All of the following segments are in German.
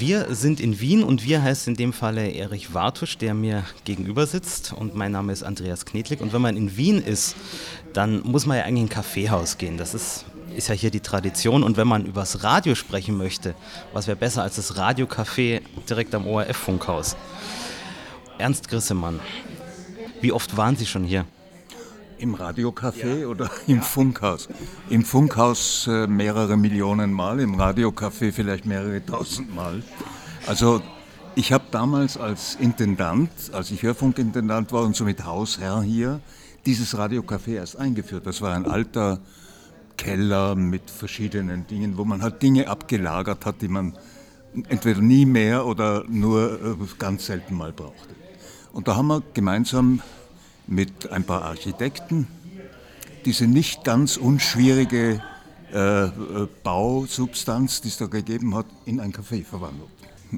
Wir sind in Wien und wir heißt in dem Falle Erich Wartusch, der mir gegenüber sitzt und mein Name ist Andreas Knedlik und wenn man in Wien ist, dann muss man ja eigentlich in ein Kaffeehaus gehen. Das ist, ist ja hier die Tradition und wenn man übers Radio sprechen möchte, was wäre besser als das Radiocafé direkt am ORF-Funkhaus? Ernst Grissemann, wie oft waren Sie schon hier? Im Radiocafé ja. oder im ja. Funkhaus? Im Funkhaus äh, mehrere Millionen Mal, im Radiocafé vielleicht mehrere tausend Mal. Also ich habe damals als Intendant, als ich Hörfunkintendant war und somit Hausherr hier, dieses Radiocafé erst eingeführt. Das war ein alter Keller mit verschiedenen Dingen, wo man halt Dinge abgelagert hat, die man entweder nie mehr oder nur äh, ganz selten mal brauchte. Und da haben wir gemeinsam mit ein paar Architekten diese nicht ganz unschwierige äh, äh, Bausubstanz, die es da gegeben hat, in ein Café verwandelt.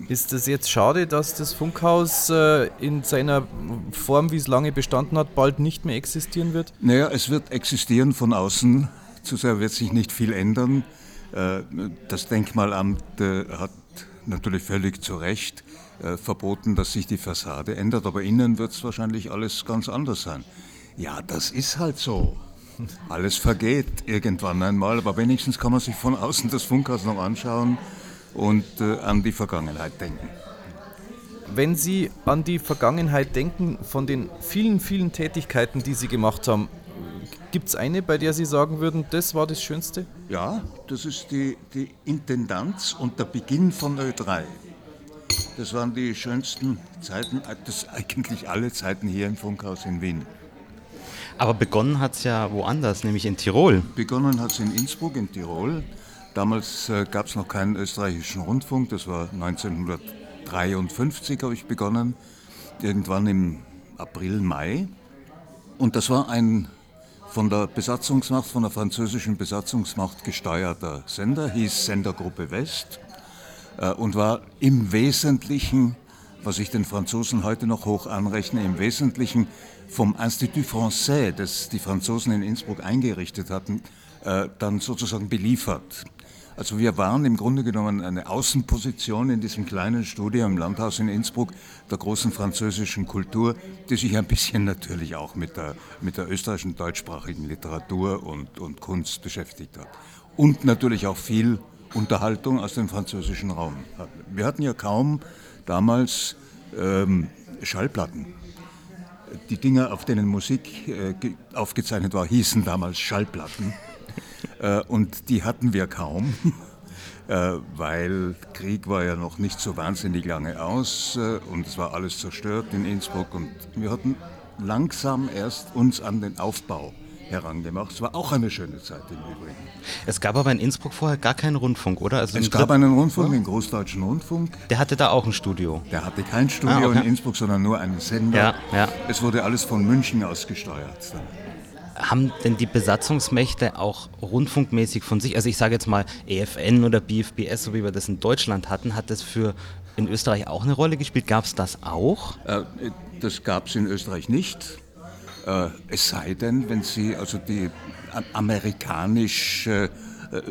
Ist es jetzt schade, dass das Funkhaus äh, in seiner Form, wie es lange bestanden hat, bald nicht mehr existieren wird? Naja, es wird existieren von außen. Zu sehr wird sich nicht viel ändern. Äh, das Denkmalamt äh, hat natürlich völlig zu Recht äh, verboten, dass sich die Fassade ändert, aber innen wird es wahrscheinlich alles ganz anders sein. Ja, das ist halt so. Alles vergeht irgendwann einmal, aber wenigstens kann man sich von außen das Funkhaus noch anschauen und äh, an die Vergangenheit denken. Wenn Sie an die Vergangenheit denken, von den vielen, vielen Tätigkeiten, die Sie gemacht haben, gibt es eine, bei der Sie sagen würden, das war das Schönste? Ja, das ist die, die Intendanz und der Beginn von Ö3. Das waren die schönsten Zeiten, das eigentlich alle Zeiten hier im Funkhaus in Wien. Aber begonnen hat es ja woanders, nämlich in Tirol. Begonnen hat es in Innsbruck, in Tirol. Damals äh, gab es noch keinen österreichischen Rundfunk, das war 1953 habe ich begonnen, irgendwann im April, Mai. Und das war ein von der Besatzungsmacht, von der französischen Besatzungsmacht gesteuerter Sender, hieß Sendergruppe West. Äh, und war im Wesentlichen, was ich den Franzosen heute noch hoch anrechne, im Wesentlichen vom Institut Français, das die Franzosen in Innsbruck eingerichtet hatten, äh, dann sozusagen beliefert. Also wir waren im Grunde genommen eine Außenposition in diesem kleinen Studio im Landhaus in Innsbruck der großen französischen Kultur, die sich ein bisschen natürlich auch mit der, mit der österreichischen deutschsprachigen Literatur und, und Kunst beschäftigt hat. Und natürlich auch viel Unterhaltung aus dem französischen Raum. Wir hatten ja kaum damals ähm, Schallplatten. Die Dinge, auf denen Musik äh, aufgezeichnet war, hießen damals Schallplatten. Äh, und die hatten wir kaum, äh, weil Krieg war ja noch nicht so wahnsinnig lange aus äh, und es war alles zerstört in Innsbruck. Und wir hatten langsam erst uns an den Aufbau herangemacht. Es war auch eine schöne Zeit im Übrigen. Es gab aber in Innsbruck vorher gar keinen Rundfunk, oder? Also es gab einen Rundfunk, ja? den Großdeutschen Rundfunk. Der hatte da auch ein Studio? Der hatte kein Studio ah, okay. in Innsbruck, sondern nur einen Sender. Ja, ja. Es wurde alles von München aus gesteuert. Haben denn die Besatzungsmächte auch rundfunkmäßig von sich, also ich sage jetzt mal EFN oder BFBS, so wie wir das in Deutschland hatten, hat das für in Österreich auch eine Rolle gespielt? Gab es das auch? Äh, das gab es in Österreich nicht. Äh, es sei denn, wenn Sie also die amerikanisch äh,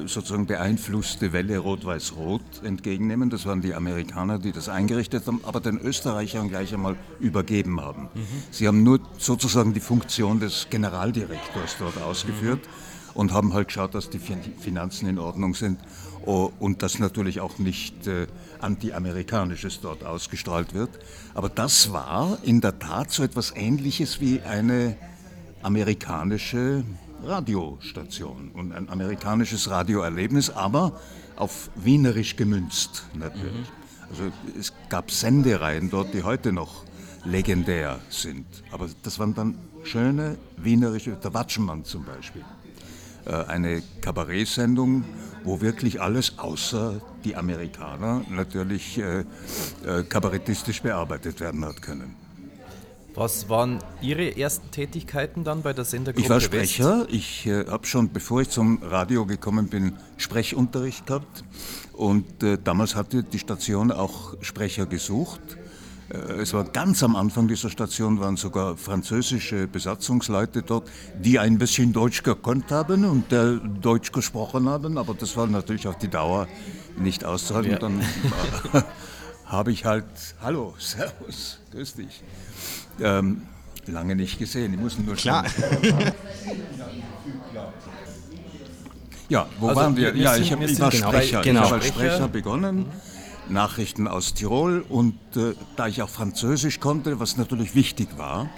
sozusagen beeinflusste Welle Rot-Weiß-Rot entgegennehmen. Das waren die Amerikaner, die das eingerichtet haben, aber den Österreichern gleich einmal übergeben haben. Mhm. Sie haben nur sozusagen die Funktion des Generaldirektors dort ausgeführt. Mhm und haben halt geschaut, dass die Finanzen in Ordnung sind und dass natürlich auch nicht äh, anti-amerikanisches dort ausgestrahlt wird. Aber das war in der Tat so etwas Ähnliches wie eine amerikanische Radiostation und ein amerikanisches Radioerlebnis, aber auf Wienerisch gemünzt natürlich. Mhm. Also es gab Sendereien dort, die heute noch legendär sind. Aber das waren dann schöne wienerische, der Watschenmann zum Beispiel. Äh, eine Kabarettsendung, wo wirklich alles außer die Amerikaner natürlich äh, äh, kabarettistisch bearbeitet werden hat können. Was waren Ihre ersten Tätigkeiten dann bei der Sendergruppe Ich war Sprecher. West? Ich äh, habe schon, bevor ich zum Radio gekommen bin, Sprechunterricht gehabt. Und äh, damals hatte die Station auch Sprecher gesucht. Äh, es war ganz am Anfang dieser Station, waren sogar französische Besatzungsleute dort, die ein bisschen Deutsch gekonnt haben und Deutsch gesprochen haben, aber das war natürlich auf die Dauer nicht auszuhalten. Ja. Dann äh, habe ich halt, hallo, servus, grüß dich. Ähm, lange nicht gesehen, die mussten nur Klar. ja, wo also waren wir? wir ja, ich, hab, ich war genau, Sprecher. Genau. Ich habe als Sprecher begonnen. Nachrichten aus Tirol und äh, da ich auch Französisch konnte, was natürlich wichtig war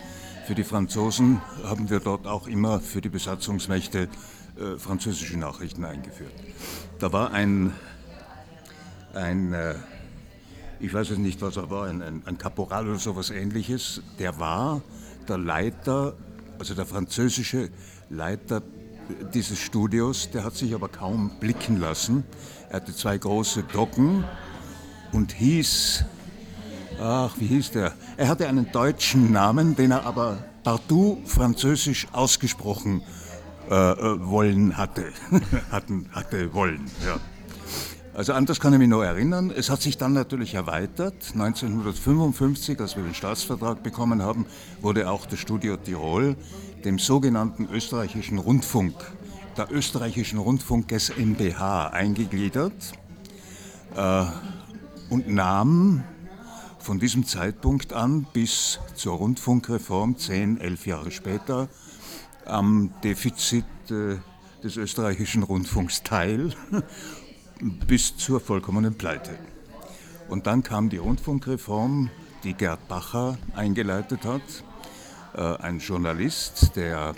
für die Franzosen, haben wir dort auch immer für die Besatzungsmächte äh, französische Nachrichten eingeführt. Da war ein, ein äh, ich weiß jetzt nicht, was er war, ein, ein, ein Kaporal oder sowas ähnliches, der war der Leiter, also der französische Leiter dieses Studios, der hat sich aber kaum blicken lassen. Er hatte zwei große Docken und hieß, ach, wie hieß der? Er hatte einen deutschen Namen, den er aber partout französisch ausgesprochen äh, äh wollen hatte. Hatten, hatte wollen, ja. Also an das kann ich mich noch erinnern. Es hat sich dann natürlich erweitert. 1955, als wir den Staatsvertrag bekommen haben, wurde auch das Studio Tirol dem sogenannten österreichischen Rundfunk, der österreichischen Rundfunk GmbH eingegliedert. Äh, und nahm von diesem Zeitpunkt an bis zur Rundfunkreform, zehn, elf Jahre später, am Defizit äh, des österreichischen Rundfunks teil, bis zur vollkommenen Pleite. Und dann kam die Rundfunkreform, die Gerd Bacher eingeleitet hat, äh, ein Journalist, der,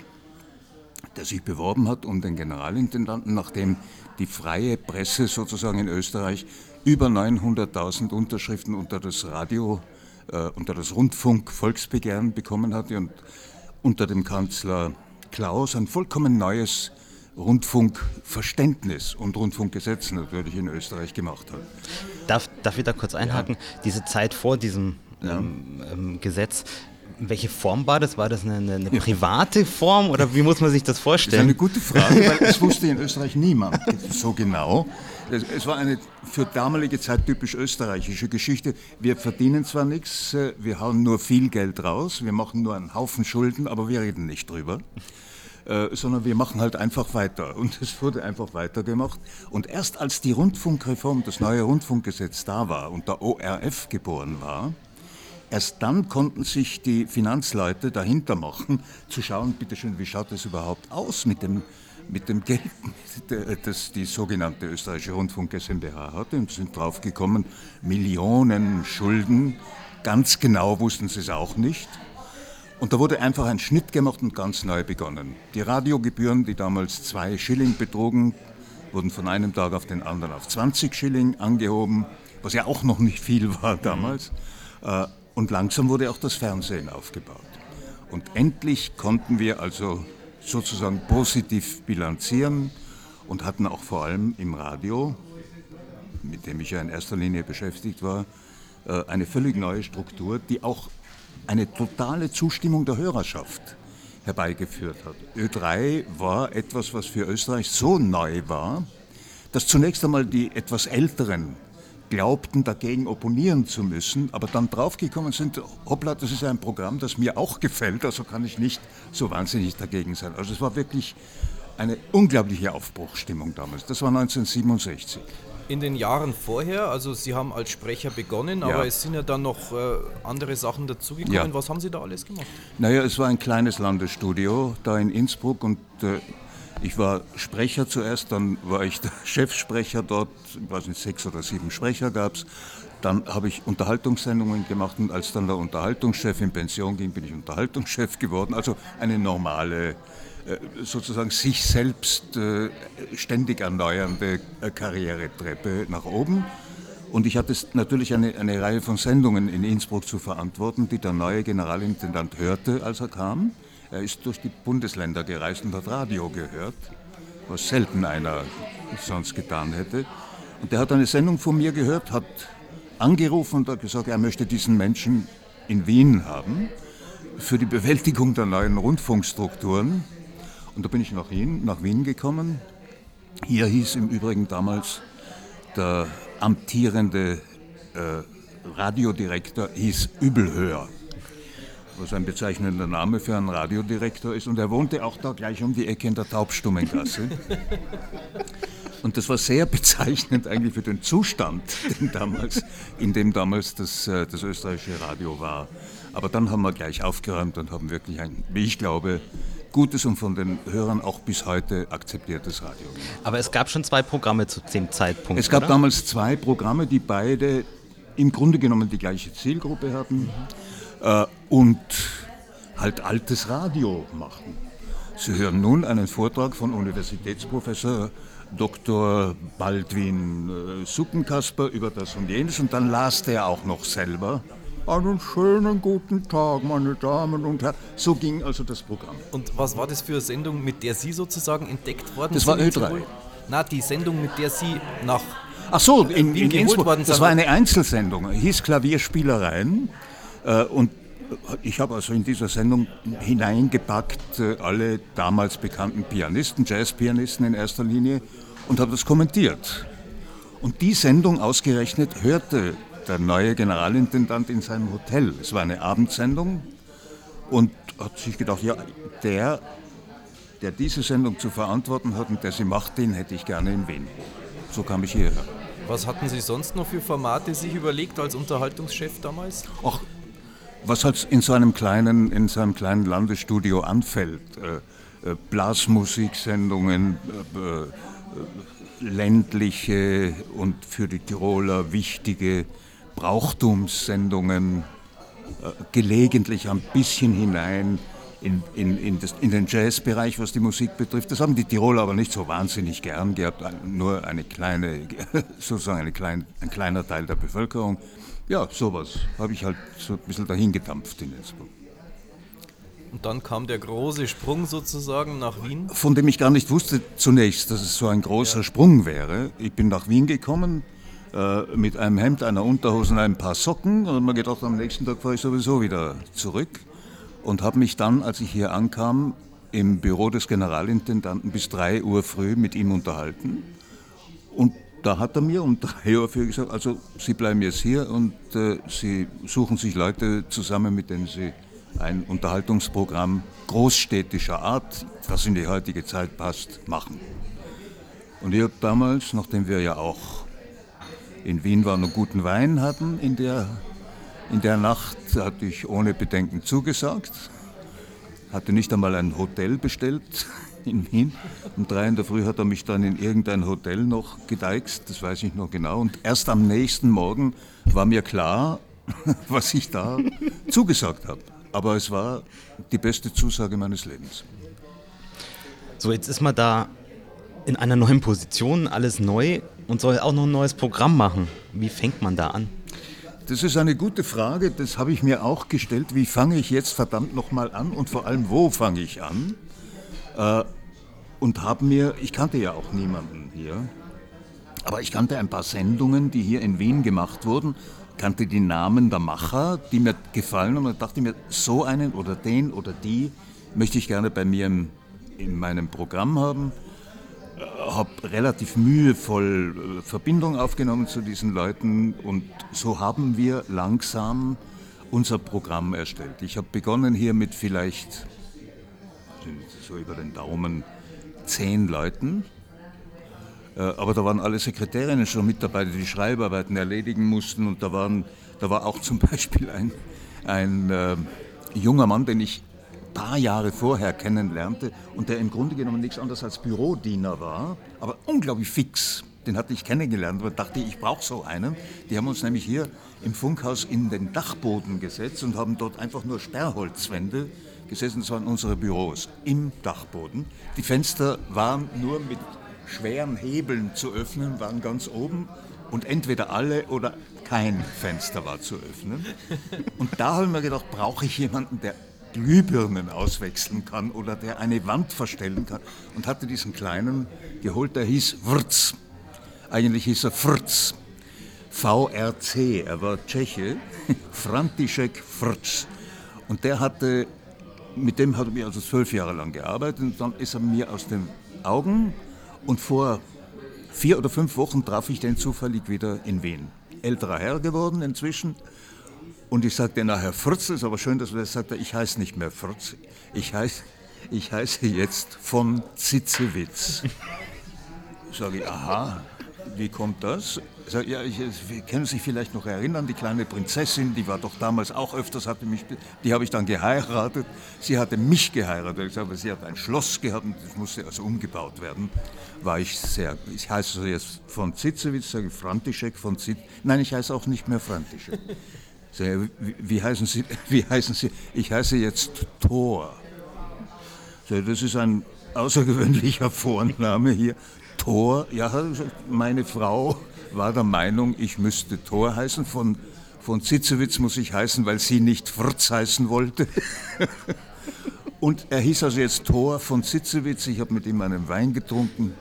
der sich beworben hat um den Generalintendanten, nachdem die freie Presse sozusagen in Österreich über 900.000 Unterschriften unter das Radio, äh, unter das Rundfunk-Volksbegehren bekommen hatte und unter dem Kanzler Klaus ein vollkommen neues Rundfunkverständnis und Rundfunkgesetz natürlich in Österreich gemacht hat. Darf, darf ich da kurz einhaken? Ja. Diese Zeit vor diesem ja. ähm, ähm, Gesetz, welche Form war das? War das eine, eine private Form oder wie muss man sich das vorstellen? Das ist eine gute Frage, weil es wusste in Österreich niemand so genau. Es war eine für damalige Zeit typisch österreichische Geschichte. Wir verdienen zwar nichts, äh, wir hauen nur viel Geld raus, wir machen nur einen Haufen Schulden, aber wir reden nicht drüber. Äh, sondern wir machen halt einfach weiter. Und es wurde einfach weitergemacht. Und erst als die Rundfunkreform, das neue Rundfunkgesetz da war und der ORF geboren war, Erst dann konnten sich die Finanzleute dahinter machen, zu schauen, bitteschön, wie schaut es überhaupt aus mit dem, mit dem Geld, das die sogenannte österreichische Rundfunk GmbH hatte und sind draufgekommen, Millionen Schulden, ganz genau wussten sie es auch nicht. Und da wurde einfach ein Schnitt gemacht und ganz neu begonnen. Die Radiogebühren, die damals zwei Schilling betrugen, wurden von einem Tag auf den anderen auf 20 Schilling angehoben, was ja auch noch nicht viel war damals. Äh, und langsam wurde auch das Fernsehen aufgebaut. Und endlich konnten wir also sozusagen positiv bilanzieren und hatten auch vor allem im Radio, mit dem ich ja in erster Linie beschäftigt war, äh, eine völlig neue Struktur, die auch eine totale Zustimmung der Hörerschaft herbeigeführt hat. Ö3 war etwas, was für Österreich so neu war, dass zunächst einmal die etwas älteren glaubten, dagegen opponieren zu müssen, aber dann draufgekommen sind, hoppla, das ist ein Programm, das mir auch gefällt, also kann ich nicht so wahnsinnig dagegen sein. Also es war wirklich eine unglaubliche Aufbruchstimmung damals. Das war 1967. In den Jahren vorher, also Sie haben als Sprecher begonnen, ja. aber es sind ja dann noch äh, andere Sachen dazugekommen. Ja. Was haben Sie da alles gemacht? Naja, es war ein kleines Landesstudio da in Innsbruck und äh, ich war Sprecher zuerst, dann war ich der Chefsprecher dort, ich weiß nicht, sechs oder sieben Sprecher gab es. Dann habe ich Unterhaltungssendungen gemacht und als dann der Unterhaltungschef in Pension ging, bin ich Unterhaltungschef geworden. Also eine normale, äh, sozusagen sich selbst äh, ständig erneuernde äh, Karrieretreppe nach oben. Und ich hatte natürlich eine, eine Reihe von Sendungen in Innsbruck zu verantworten, die der neue Generalintendant hörte, als er kam. Er ist durch die Bundesländer gereist und hat Radio gehört, was selten einer sonst getan hätte. Und er hat eine Sendung von mir gehört, hat angerufen und hat gesagt, er möchte diesen Menschen in Wien haben für die Bewältigung der neuen Rundfunkstrukturen. Und da bin ich nach Wien, nach Wien gekommen. Hier hieß im Übrigen damals der amtierende äh, Radiodirektor hieß Übelhöher was ein bezeichnender Name für einen Radiodirektor ist. Und er wohnte auch da gleich um die Ecke in der Taubstummengasse. Und das war sehr bezeichnend eigentlich für den Zustand, den damals, in dem damals das, äh, das österreichische Radio war. Aber dann haben wir gleich aufgeräumt und haben wirklich ein, wie ich glaube, gutes und von den Hörern auch bis heute akzeptiertes Radio. Aber es gab schon zwei Programme zu dem Zeitpunkt. Es gab oder? damals zwei Programme, die beide im Grunde genommen die gleiche Zielgruppe hatten mhm. äh, und halt altes Radio machten. Sie hören nun einen Vortrag von Universitätsprofessor Dr. Baldwin äh, Suppenkasper über das und jenes und dann las der auch noch selber einen schönen guten Tag, meine Damen und Herren. So ging also das Programm. Und was war das für eine Sendung, mit der Sie sozusagen entdeckt worden das sind? Das war Ö3. Na, die Sendung, mit der Sie nach Ach so, in, in Innsbruck. Worden das war eine Einzelsendung, hieß Klavierspielereien. Äh, und ich habe also in dieser Sendung hineingepackt äh, alle damals bekannten Pianisten, Jazzpianisten in erster Linie und habe das kommentiert. Und die Sendung ausgerechnet hörte der neue Generalintendant in seinem Hotel. Es war eine Abendsendung und hat sich gedacht, ja, der, der diese Sendung zu verantworten hat und der sie macht, den hätte ich gerne in Wien. So kam ich hierher. Was hatten Sie sonst noch für Formate sich überlegt als Unterhaltungschef damals? Ach, was halt in so einem kleinen, in so einem kleinen Landesstudio anfällt. Äh, äh, Blasmusiksendungen, äh, ländliche und für die Tiroler wichtige Brauchtumssendungen, gelegentlich ein bisschen hinein in, in, in, das, in den Jazzbereich, was die Musik betrifft. Das haben die Tiroler aber nicht so wahnsinnig gern gehabt, nur eine kleine, sozusagen eine klein, ein kleiner Teil der Bevölkerung. Ja, sowas habe ich halt so ein bisschen dahin gedampft in Innsbruck. Und dann kam der große Sprung sozusagen nach Wien? Von dem ich gar nicht wusste zunächst, dass es so ein großer ja. Sprung wäre. Ich bin nach Wien gekommen, äh, mit einem Hemd, einer Unterhose und ein paar Socken. Und mir gedacht, am nächsten Tag fahre ich sowieso wieder zurück. Und habe mich dann, als ich hier ankam, im Büro des Generalintendanten bis 3 Uhr früh mit ihm unterhalten. Und da hat er mir um 3 Uhr früh gesagt, also Sie bleiben jetzt hier und äh, Sie suchen sich Leute zusammen, mit denen Sie ein Unterhaltungsprogramm großstädtischer Art, das in die heutige Zeit passt, machen. Und ich habe damals, nachdem wir ja auch in Wien waren und guten Wein hatten. In der, in der Nacht hatte ich ohne Bedenken zugesagt, hatte nicht einmal ein Hotel bestellt in Wien. Um drei in der Früh hat er mich dann in irgendein Hotel noch gedeixt, das weiß ich noch genau. Und erst am nächsten Morgen war mir klar, was ich da zugesagt habe. Aber es war die beste Zusage meines Lebens. So, jetzt ist man da in einer neuen Position, alles neu und soll auch noch ein neues Programm machen. Wie fängt man da an? Das ist eine gute Frage, das habe ich mir auch gestellt. Wie fange ich jetzt verdammt nochmal an und vor allem, wo fange ich an? Äh, und habe mir, ich kannte ja auch niemanden hier, aber ich kannte ein paar Sendungen, die hier in Wien gemacht wurden, kannte die Namen der Macher, die mir gefallen und dachte mir, so einen oder den oder die möchte ich gerne bei mir im, in meinem Programm haben habe relativ mühevoll äh, Verbindung aufgenommen zu diesen Leuten und so haben wir langsam unser Programm erstellt. Ich habe begonnen hier mit vielleicht so über den Daumen zehn Leuten, äh, aber da waren alle Sekretärinnen schon mit dabei, die die Schreibarbeiten erledigen mussten und da, waren, da war auch zum Beispiel ein, ein äh, junger Mann, den ich paar Jahre vorher kennenlernte und der im Grunde genommen nichts anderes als Bürodiener war, aber unglaublich fix. Den hatte ich kennengelernt und dachte, ich brauche so einen. Die haben uns nämlich hier im Funkhaus in den Dachboden gesetzt und haben dort einfach nur Sperrholzwände gesessen. Das waren unsere Büros im Dachboden. Die Fenster waren nur mit schweren Hebeln zu öffnen, waren ganz oben und entweder alle oder kein Fenster war zu öffnen. Und da haben wir gedacht, brauche ich jemanden, der Glühbirnen auswechseln kann oder der eine Wand verstellen kann. Und hatte diesen kleinen geholt, der hieß Wrz. Eigentlich hieß er Fritz. VRC, er war Tscheche, František Frtz. Und der hatte, mit dem hat er mir also zwölf Jahre lang gearbeitet und dann ist er mir aus den Augen und vor vier oder fünf Wochen traf ich den zufällig wieder in Wien. Älterer Herr geworden inzwischen und ich sagte nachher, Fritz, ist aber schön, dass du das sagst, ich heiße nicht mehr Fritz, ich heiße, ich heiße jetzt von Zitzewitz. sage ich, aha, wie kommt das? Sag, ja, ich, Sie können sich vielleicht noch erinnern, die kleine Prinzessin, die war doch damals auch öfters, hatte mich, die habe ich dann geheiratet. Sie hatte mich geheiratet, ich sage, sie hat ein Schloss gehabt und das musste also umgebaut werden. War ich sehr, ich heiße jetzt von Zitzewitz, sage Frantischek von Zitz, nein, ich heiße auch nicht mehr Frantischek. Sage, wie, wie, heißen Sie, wie heißen Sie? Ich heiße jetzt Thor. Sage, das ist ein außergewöhnlicher Vorname hier. Thor, ja, meine Frau war der Meinung, ich müsste Thor heißen. Von, von Zitzewitz muss ich heißen, weil sie nicht Fritz heißen wollte. Und er hieß also jetzt Thor von Zitzewitz. Ich habe mit ihm einen Wein getrunken.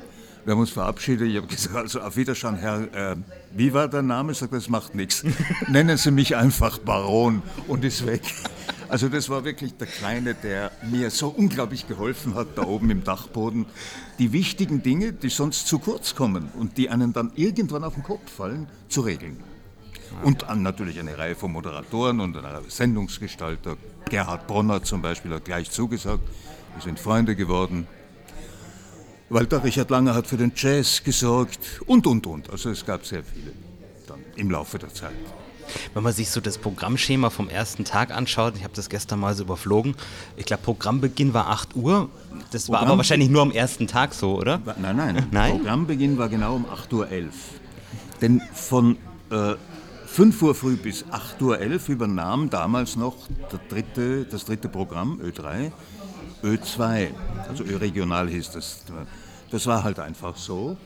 Wir haben uns verabschiedet. Ich habe gesagt, also auf Wiederschauen, Herr, äh, wie war der Name? Ich sagte, das macht nichts. Nennen Sie mich einfach Baron und ist weg. Also das war wirklich der Kleine, der mir so unglaublich geholfen hat, da oben im Dachboden, die wichtigen Dinge, die sonst zu kurz kommen und die einen dann irgendwann auf den Kopf fallen, zu regeln. Und dann natürlich eine Reihe von Moderatoren und einer Sendungsgestalter. Gerhard Bronner zum Beispiel hat gleich zugesagt. Wir sind Freunde geworden. Walter Richard Langer hat für den Jazz gesorgt und, und, und. Also es gab sehr viele dann im Laufe der Zeit. Wenn man sich so das Programmschema vom ersten Tag anschaut, ich habe das gestern mal so überflogen, ich glaube Programmbeginn war 8 Uhr, das Programm war aber wahrscheinlich nur am ersten Tag so, oder? Nein, nein, nein? Programmbeginn war genau um 8.11 Uhr. Denn von äh, 5 Uhr früh bis 8.11 Uhr übernahm damals noch dritte, das dritte Programm, Ö3, Ö2, also Ö-Regional hieß das. Das war halt einfach so.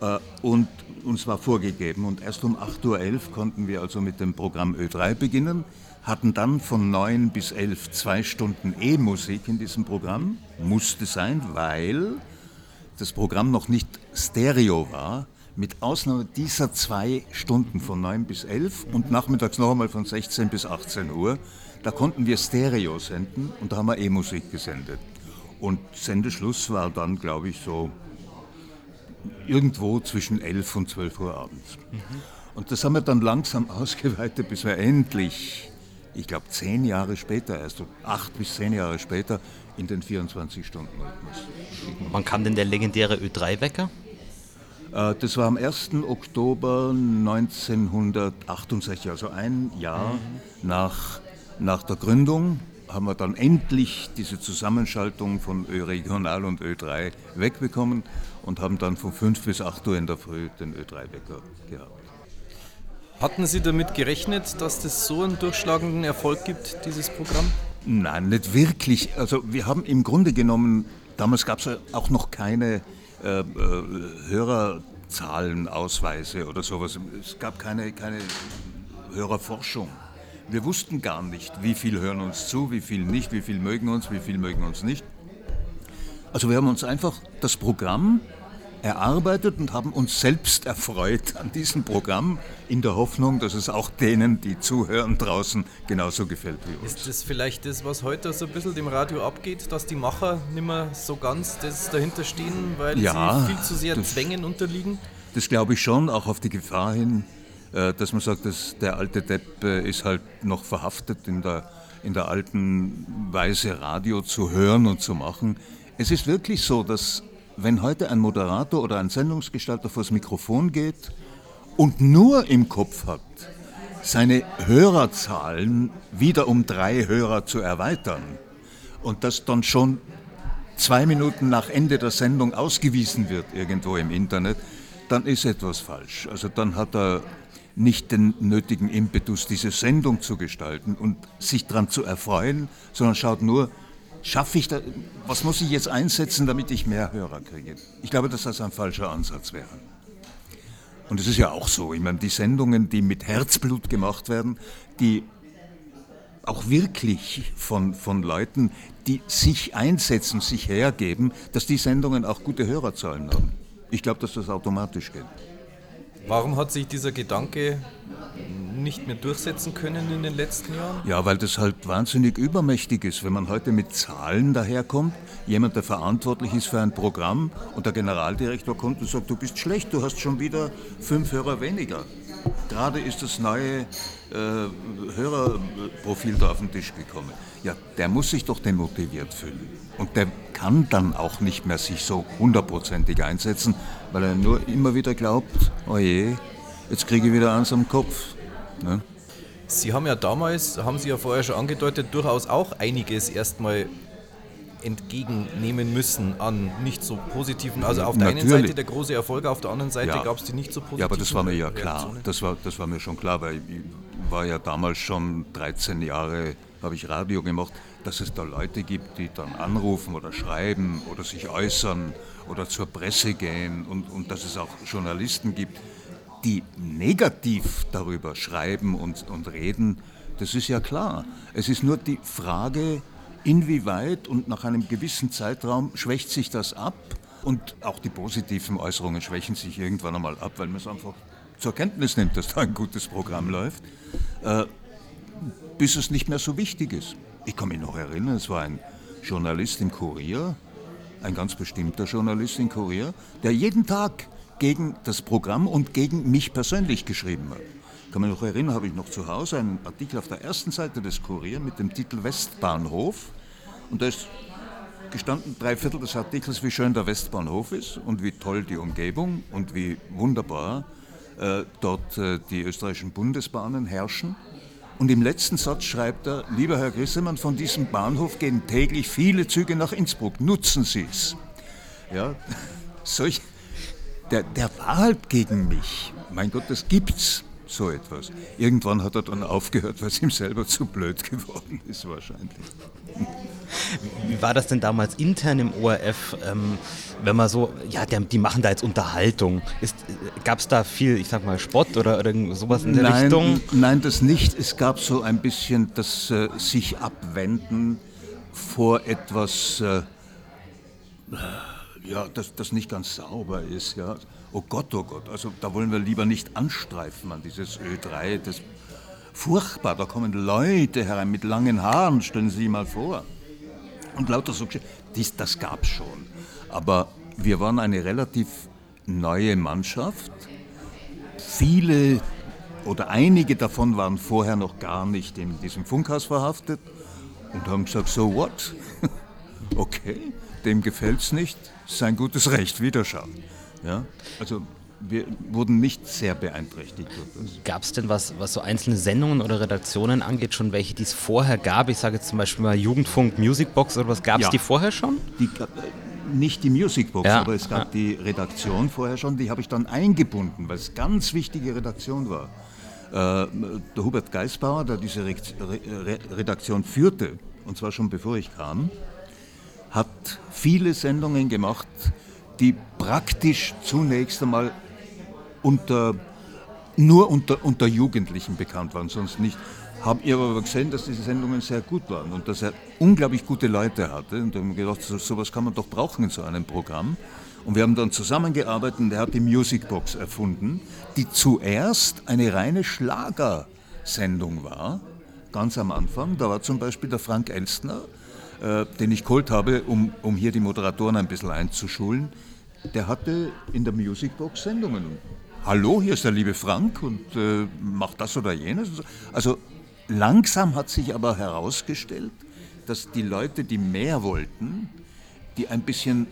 Äh, und uns war vorgegeben. Und erst um 8.11 Uhr konnten wir also mit dem Programm Ö3 beginnen, hatten dann von 9 bis 11 zwei Stunden E-Musik in diesem Programm. Musste sein, weil das Programm noch nicht Stereo war, mit Ausnahme dieser zwei Stunden von 9 bis 11 und nachmittags noch einmal von 16 bis 18 Uhr. Da konnten wir Stereo senden und da haben wir E-Musik gesendet. Und Sendeschluss war dann, glaube ich, so irgendwo zwischen 11 und 12 Uhr abends. Mhm. Und das haben wir dann langsam ausgeweitet, bis wir endlich, ich glaube zehn Jahre später, erst acht bis zehn Jahre später, in den 24-Stunden-Rhythmus. Wann kam denn der legendäre Ö3-Wecker? Äh, das war am 1. Oktober 1968, also ein Jahr mhm. nach, nach der Gründung haben wir dann endlich diese Zusammenschaltung von Ö-Regional und Ö3 wegbekommen und haben dann von 5 bis 8 Uhr in der Früh den Ö3-Wecker gehabt. Hatten Sie damit gerechnet, dass das so einen durchschlagenden Erfolg gibt, dieses Programm? Nein, nicht wirklich. Also wir haben im Grunde genommen, damals gab es auch noch keine äh, äh, Hörerzahlenausweise oder sowas. Es gab keine, keine Hörerforschung. Wir wussten gar nicht, wie viel hören uns zu, wie viel nicht, wie viel mögen uns, wie viel mögen uns nicht. Also wir haben uns einfach das Programm erarbeitet und haben uns selbst erfreut an diesem Programm in der Hoffnung, dass es auch denen, die zuhören draußen, genauso gefällt wie uns. Ist das vielleicht das, was heute so ein bisschen dem Radio abgeht, dass die Macher nicht mehr so ganz das dahinter stehen, weil ja, sie viel zu sehr Zwängen unterliegen? Das glaube ich schon, auch auf die Gefahr hin, dass man sagt, dass der alte Depp äh, ist halt noch verhaftet in der, in der alten Weise Radio zu hören und zu machen. Es ist wirklich so, dass wenn heute ein Moderator oder ein Sendungsgestalter vors Mikrofon geht und nur im Kopf hat, seine Hörerzahlen wieder um drei Hörer zu erweitern und das dann schon zwei Minuten nach Ende der Sendung ausgewiesen wird irgendwo im Internet, dann ist etwas falsch. Also dann hat er nicht den nötigen Impetus, diese Sendung zu gestalten und sich daran zu erfreuen, sondern schaut nur, schaffe ich da, was muss ich jetzt einsetzen, damit ich mehr Hörer kriege? Ich glaube, dass das ein falscher Ansatz wäre. Und es ist ja auch so, ich meine, die Sendungen, die mit Herzblut gemacht werden, die auch wirklich von, von Leuten, die sich einsetzen, sich hergeben, dass die Sendungen auch gute Hörerzahlen haben. Ich glaube, dass das automatisch geht. Warum hat sich dieser Gedanke nicht mehr durchsetzen können in den letzten Jahren? Ja, weil das halt wahnsinnig übermächtig ist. Wenn man heute mit Zahlen daherkommt, jemand, der verantwortlich ist für ein Programm und der Generaldirektor kommt und sagt, du bist schlecht, du hast schon wieder fünf Hörer weniger. gerade ist das neue äh, Hörerprofil da auf den Tisch gekommen. Ja, der muss sich doch demotiviert fühlen. Und der kann dann auch nicht mehr sich so hundertprozentig einsetzen, weil er nur immer wieder glaubt, oh je, jetzt kriege ich wieder eins am Kopf. Ne? Sie haben ja damals, haben Sie ja vorher schon angedeutet, durchaus auch einiges erstmal entgegennehmen müssen an nicht so positiven, also auf der Natürlich. einen Seite der große Erfolg, auf der anderen Seite ja. gab es die nicht so positiven Ja, aber das war mir ja klar, das war, das war mir schon klar, weil ich war ja damals schon 13 Jahre, habe ich Radio gemacht, dass es da Leute gibt, die dann anrufen oder schreiben oder sich äußern oder zur Presse gehen und, und dass es auch Journalisten gibt, die negativ darüber schreiben und, und reden, das ist ja klar. Es ist nur die Frage, inwieweit und nach einem gewissen Zeitraum schwächt sich das ab und auch die positiven Äußerungen schwächen sich irgendwann einmal ab, weil man es einfach zur Kenntnis nimmt, dass da ein gutes Programm läuft, äh, bis es nicht mehr so wichtig ist. Ich kann mich noch erinnern, es war ein Journalist im Kurier, ein ganz bestimmter Journalist im Kurier, der jeden Tag gegen das Programm und gegen mich persönlich geschrieben hat. Kann mich noch erinnern, habe ich noch zu Hause einen Artikel auf der ersten Seite des Kurier mit dem Titel Westbahnhof. Und da ist gestanden drei Viertel des Artikels, wie schön der Westbahnhof ist und wie toll die Umgebung und wie wunderbar äh, dort äh, die österreichischen Bundesbahnen herrschen. Und im letzten Satz schreibt er, lieber Herr Grissemann, von diesem Bahnhof gehen täglich viele Züge nach Innsbruck, nutzen Sie es. Ja, solch, der, der war halt gegen mich. Mein Gott, das gibt's, so etwas. Irgendwann hat er dann aufgehört, weil es ihm selber zu blöd geworden ist, wahrscheinlich. Wie war das denn damals intern im ORF, ähm, wenn man so, ja, die, die, machen da jetzt Unterhaltung. Gab es da viel, ich sag mal, Spott oder, oder sowas in der nein, Richtung? Nein, das nicht. Es gab so ein bisschen das äh, sich abwenden vor etwas. Äh, ja, das, das nicht ganz sauber ist. Ja. Oh Gott, oh Gott, also da wollen wir lieber nicht anstreifen an dieses Ö3. Das furchtbar, da kommen Leute herein mit langen Haaren, stellen Sie sich mal vor. Und lauter so dies, das gab es schon. Aber wir waren eine relativ neue Mannschaft. Viele oder einige davon waren vorher noch gar nicht in diesem Funkhaus verhaftet und haben gesagt, so what? okay, dem gefällt es nicht, sein gutes Recht, Widerstand. Ja? Also wir wurden nicht sehr beeinträchtigt Gab es denn was, was so einzelne Sendungen oder Redaktionen angeht, schon welche, die es vorher gab? Ich sage jetzt zum Beispiel mal Jugendfunk, Musicbox oder was, gab es ja. die vorher schon? Die, äh, nicht die Musicbox, ja. aber es gab ja. die Redaktion vorher schon, die habe ich dann eingebunden, weil es ganz wichtige Redaktion war. Äh, der Hubert Geisbauer, der diese Re Re Redaktion führte, und zwar schon bevor ich kam, hat viele Sendungen gemacht, die praktisch zunächst einmal unter, nur unter, unter Jugendlichen bekannt waren, sonst nicht. Haben ihr aber gesehen, dass diese Sendungen sehr gut waren und dass er unglaublich gute Leute hatte. Und haben gedacht, so, sowas kann man doch brauchen in so einem Programm. Und wir haben dann zusammengearbeitet und er hat die Musicbox erfunden, die zuerst eine reine Schlagersendung war, ganz am Anfang. Da war zum Beispiel der Frank Elstner, äh, den ich geholt habe, um, um hier die Moderatoren ein bisschen einzuschulen. Der hatte in der Musicbox Sendungen. Hallo, hier ist der liebe Frank und äh, macht das oder jenes. Also langsam hat sich aber herausgestellt, dass die Leute, die mehr wollten, die ein bisschen,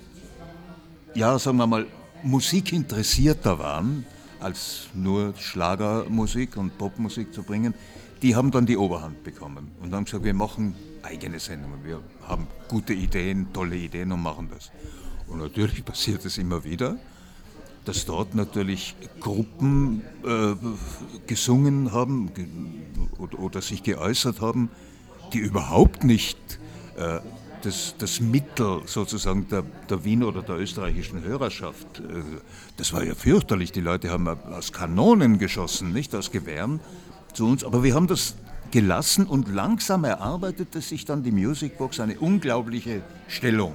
ja, sagen wir mal, musikinteressierter waren, als nur Schlagermusik und Popmusik zu bringen, die haben dann die Oberhand bekommen und haben gesagt, wir machen eigene Sendungen, wir haben gute Ideen, tolle Ideen und machen das. Und natürlich passiert es immer wieder, dass dort natürlich Gruppen äh, gesungen haben ge oder, oder, sich geäußert haben, die überhaupt nicht äh, das, das, Mittel sozusagen der, der Wiener oder der österreichischen Hörerschaft, äh, das war ja fürchterlich. Die Leute haben aus Kanonen geschossen, nicht aus Gewehren zu uns. Aber wir haben das gelassen und langsam erarbeitete sich dann die Musicbox eine unglaubliche Stellung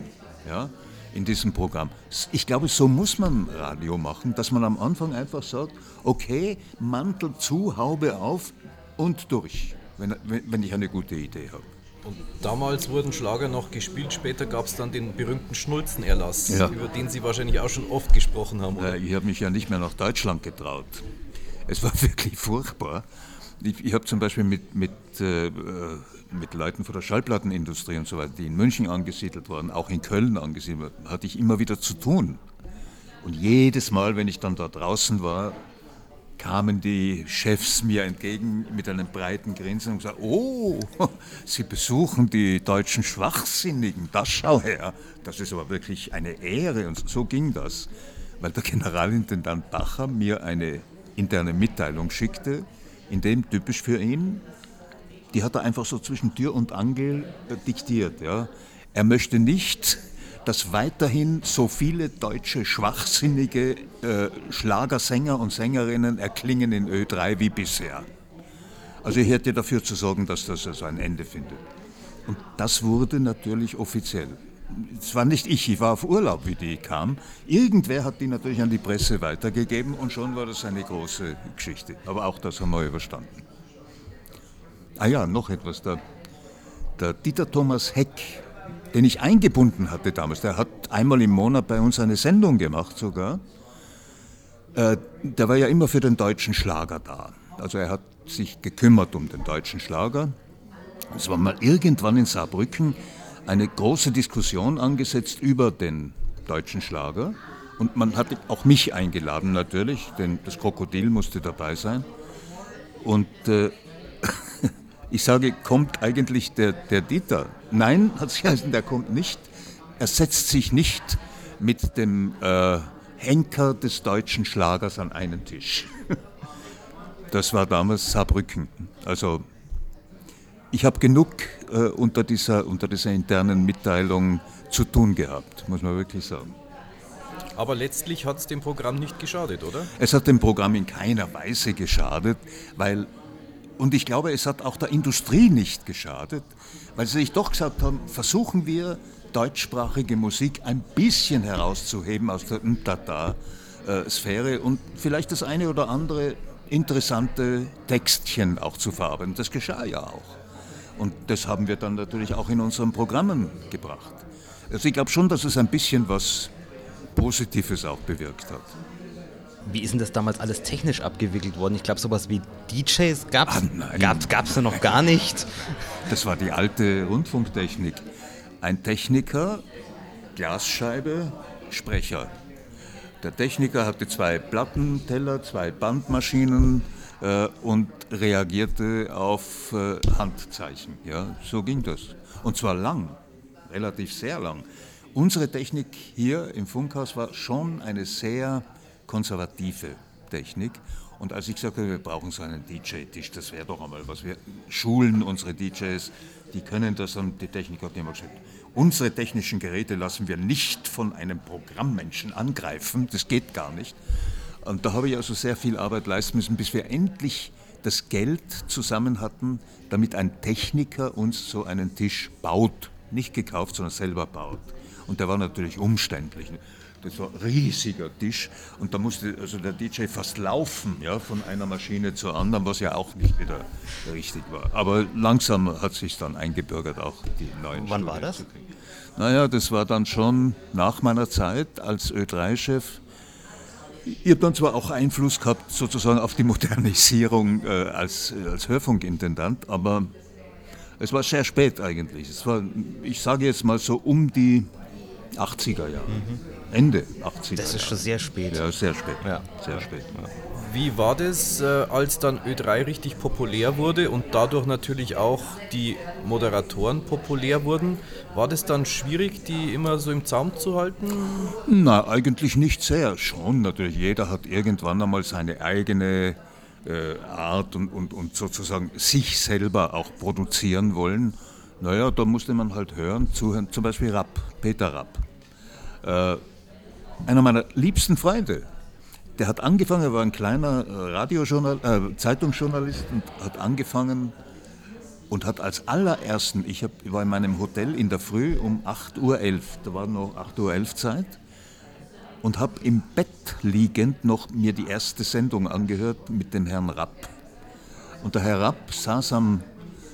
ja, in diesem Programm. Ich glaube, so muss man Radio machen, dass man am Anfang einfach sagt, okay, Mantel zu, Haube auf und durch, wenn, wenn ich eine gute Idee habe. Und damals wurden Schlager noch gespielt, später gab es dann den berühmten Schnulzenerlass, ja. über den Sie wahrscheinlich auch schon oft gesprochen haben. Oder? Ich habe mich ja nicht mehr nach Deutschland getraut. Es war wirklich furchtbar. Ich, ich habe zum Beispiel mit, mit, äh, mit Leuten von der Schallplattenindustrie und so weiter, die in München angesiedelt waren, auch in Köln angesiedelt waren, hatte ich immer wieder zu tun. Und jedes Mal, wenn ich dann da draußen war, kamen die Chefs mir entgegen mit einem breiten Grinsen und sagten, oh, Sie besuchen die deutschen Schwachsinnigen, das schau her, das ist aber wirklich eine Ehre und so ging das, weil der Generalintendant Bacher mir eine interne Mitteilung schickte, in dem typisch für ihn, die hat er einfach so zwischen Tür und Angel diktiert. Ja. Er möchte nicht dass weiterhin so viele deutsche schwachsinnige äh, Schlagersänger und Sängerinnen erklingen in Ö3 wie bisher. Also ich hätte dafür zu sorgen, dass das also ein Ende findet. Und das wurde natürlich offiziell. Es war nicht ich, ich war auf Urlaub, wie die kam. Irgendwer hat die natürlich an die Presse weitergegeben und schon war das eine große Geschichte. Aber auch das haben wir überstanden. Ah ja, noch etwas. Der, der Dieter Thomas Heck, den ich eingebunden hatte damals. Der hat einmal im Monat bei uns eine Sendung gemacht sogar. Äh, der war ja immer für den deutschen Schlager da. Also er hat sich gekümmert um den deutschen Schlager. Es war mal irgendwann in Saarbrücken eine große Diskussion angesetzt über den deutschen Schlager. Und man hat auch mich eingeladen natürlich, denn das Krokodil musste dabei sein. Und äh, ich sage, kommt eigentlich der, der Dieter? Nein, hat sich heißen, der kommt nicht. Er setzt sich nicht mit dem äh, Henker des deutschen Schlagers an einen Tisch. Das war damals Saarbrücken. Also ich habe genug äh, unter, dieser, unter dieser internen Mitteilung zu tun gehabt, muss man wirklich sagen. Aber letztlich hat es dem Programm nicht geschadet, oder? Es hat dem Programm in keiner Weise geschadet, weil und ich glaube, es hat auch der Industrie nicht geschadet, weil sie sich doch gesagt haben, versuchen wir deutschsprachige Musik ein bisschen herauszuheben aus der Mtata-Sphäre und vielleicht das eine oder andere interessante Textchen auch zu verarbeiten. Das geschah ja auch. Und das haben wir dann natürlich auch in unseren Programmen gebracht. Also ich glaube schon, dass es ein bisschen was Positives auch bewirkt hat. Wie ist denn das damals alles technisch abgewickelt worden? Ich glaube, sowas wie DJs gab es ah, gab's, gab's ja noch gar nicht. Das war die alte Rundfunktechnik. Ein Techniker, Glasscheibe, Sprecher. Der Techniker hatte zwei Plattenteller, zwei Bandmaschinen äh, und reagierte auf äh, Handzeichen. Ja, so ging das. Und zwar lang, relativ sehr lang. Unsere Technik hier im Funkhaus war schon eine sehr konservative Technik. Und als ich sagte, wir brauchen so einen DJ-Tisch, das wäre doch einmal was. Wir schulen unsere DJs, die können das und die Techniker hat immer gesagt, unsere technischen Geräte lassen wir nicht von einem Programmmenschen angreifen, das geht gar nicht. Und da habe ich also sehr viel Arbeit leisten müssen, bis wir endlich das Geld zusammen hatten, damit ein Techniker uns so einen Tisch baut. Nicht gekauft, sondern selber baut. Und der war natürlich umständlich. Das war ein riesiger Tisch und da musste also der DJ fast laufen, ja, von einer Maschine zur anderen, was ja auch nicht wieder richtig war. Aber langsam hat sich dann eingebürgert, auch die neuen Wann Studien war das? Naja, das war dann schon nach meiner Zeit als Ö3-Chef. Ich habe dann zwar auch Einfluss gehabt sozusagen auf die Modernisierung äh, als, als Hörfunkintendant, aber es war sehr spät eigentlich. Es war, ich sage jetzt mal so um die 80er Jahre. Mhm. Ende 80er. Das ist schon sehr spät. Ja, sehr spät. Ja. Sehr spät. Ja. Wie war das, äh, als dann Ö3 richtig populär wurde und dadurch natürlich auch die Moderatoren populär wurden? War das dann schwierig, die immer so im Zaum zu halten? Na, eigentlich nicht sehr. Schon, natürlich. Jeder hat irgendwann einmal seine eigene äh, Art und, und, und sozusagen sich selber auch produzieren wollen. Naja, da musste man halt hören, zuhören. Zum Beispiel Rapp, Peter Rapp. Äh, einer meiner liebsten Freunde, der hat angefangen, er war ein kleiner äh, Radiojournal, äh, Zeitungsjournalist und hat angefangen und hat als allerersten, ich hab, war in meinem Hotel in der Früh um 8.11 Uhr, da war noch 8.11 Uhr Zeit, und habe im Bett liegend noch mir die erste Sendung angehört mit dem Herrn Rapp. Und der Herr Rapp saß am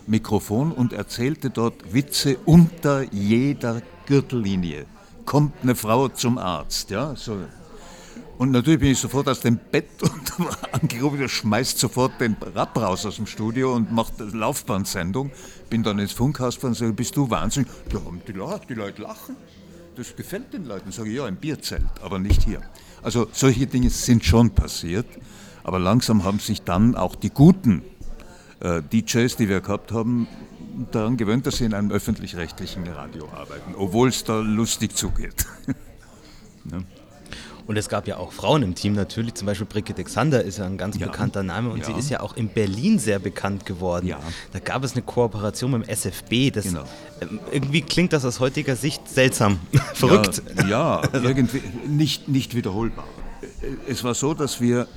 Mikrofon und erzählte dort Witze unter jeder Gürtellinie kommt eine Frau zum Arzt. Ja? So. Und natürlich bin ich sofort aus dem Bett und angerufen, schmeißt sofort den Rapp raus aus dem Studio und macht Laufbandsendung. Bin dann ins Funkhaus und sage, bist du wahnsinnig? Ja, die, die Leute lachen. Das gefällt den Leuten. Sage ich, ja, im Bierzelt, aber nicht hier. Also solche Dinge sind schon passiert, aber langsam haben sich dann auch die guten äh, DJs, die wir gehabt haben, daran gewöhnt, dass sie in einem öffentlich-rechtlichen Radio arbeiten, obwohl es da lustig zugeht. ja. Und es gab ja auch Frauen im Team natürlich, zum Beispiel Brigitte Xander ist ja ein ganz ja. bekannter Name und ja. sie ist ja auch in Berlin sehr bekannt geworden. Ja. Da gab es eine Kooperation mit dem SFB. Das, genau. Ähm, irgendwie klingt das aus heutiger Sicht seltsam, verrückt. Ja, also. irgendwie nicht, nicht wiederholbar. Es war so, dass wir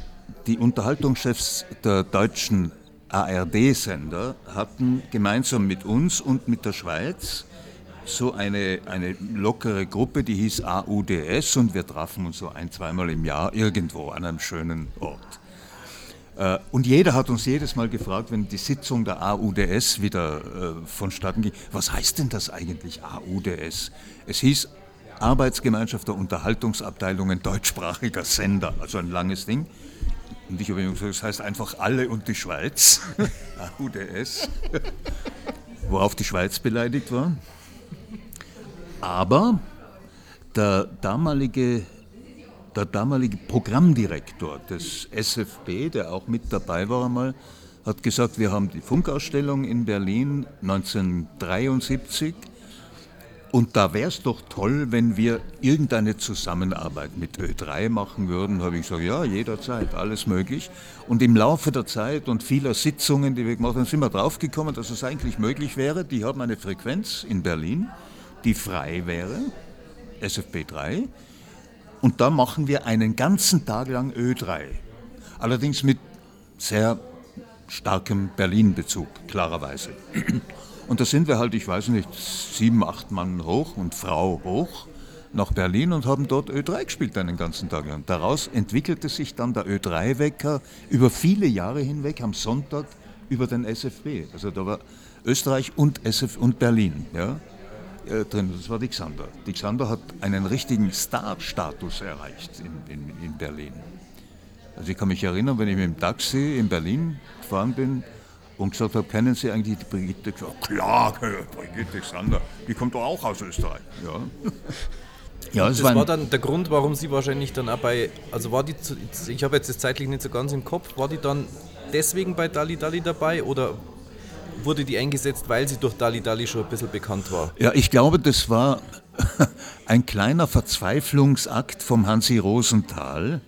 die Unterhaltungschefs der deutschen ARD-Sender hatten gemeinsam mit uns und mit der Schweiz so eine, eine lockere Gruppe, die hieß AUDS und wir trafen uns so ein, zweimal im Jahr irgendwo an einem schönen Ort. Äh, und jeder hat uns jedes Mal gefragt, wenn die Sitzung der AUDS wieder äh, vonstatten ging, was heißt denn das eigentlich AUDS? Es hieß Arbeitsgemeinschaft der Unterhaltungsabteilungen deutschsprachiger Sender, also ein langes Ding. Und ich habe gesagt, das heißt einfach alle und die Schweiz, AUDS, worauf die Schweiz beleidigt war. Aber der damalige, der damalige Programmdirektor des SFB, der auch mit dabei war einmal, hat gesagt, wir haben die Funkausstellung in Berlin 1973 und da wäre es doch toll, wenn wir irgendeine Zusammenarbeit mit Ö3 machen würden. Habe ich gesagt, ja, jederzeit, alles möglich. Und im Laufe der Zeit und vieler Sitzungen, die wir gemacht haben, sind wir draufgekommen, dass es eigentlich möglich wäre. Die haben eine Frequenz in Berlin die frei wäre, SFP3. Und da machen wir einen ganzen Tag lang Ö3. Allerdings mit sehr starkem Berlin-Bezug, klarerweise. Und da sind wir halt, ich weiß nicht, sieben, acht Mann hoch und Frau hoch nach Berlin und haben dort Ö3 gespielt einen ganzen Tag lang. Daraus entwickelte sich dann der Ö3-Wecker über viele Jahre hinweg am Sonntag über den SFB. Also da war Österreich und SF und Berlin. Ja? äh, drin. Das war die Xander. Die Xander hat einen richtigen Star-Status erreicht in, in, in, Berlin. Also ich kann mich erinnern, wenn ich mit dem Taxi in Berlin gefahren bin und gesagt habe, kennen Sie eigentlich die Brigitte? Gesagt, klar, Brigitte Xander, die kommt doch auch aus Österreich. Ja. Ja, das war, war, dann der Grund, warum sie wahrscheinlich dann auch bei, also war die, ich habe jetzt das zeitlich nicht so ganz im Kopf, war die dann deswegen bei Dali Dali dabei oder wurde die eingesetzt, weil sie durch Dali Dali schon ein bisschen bekannt war? Ja, ich glaube, das war ein kleiner Verzweiflungsakt vom Hansi Rosenthal,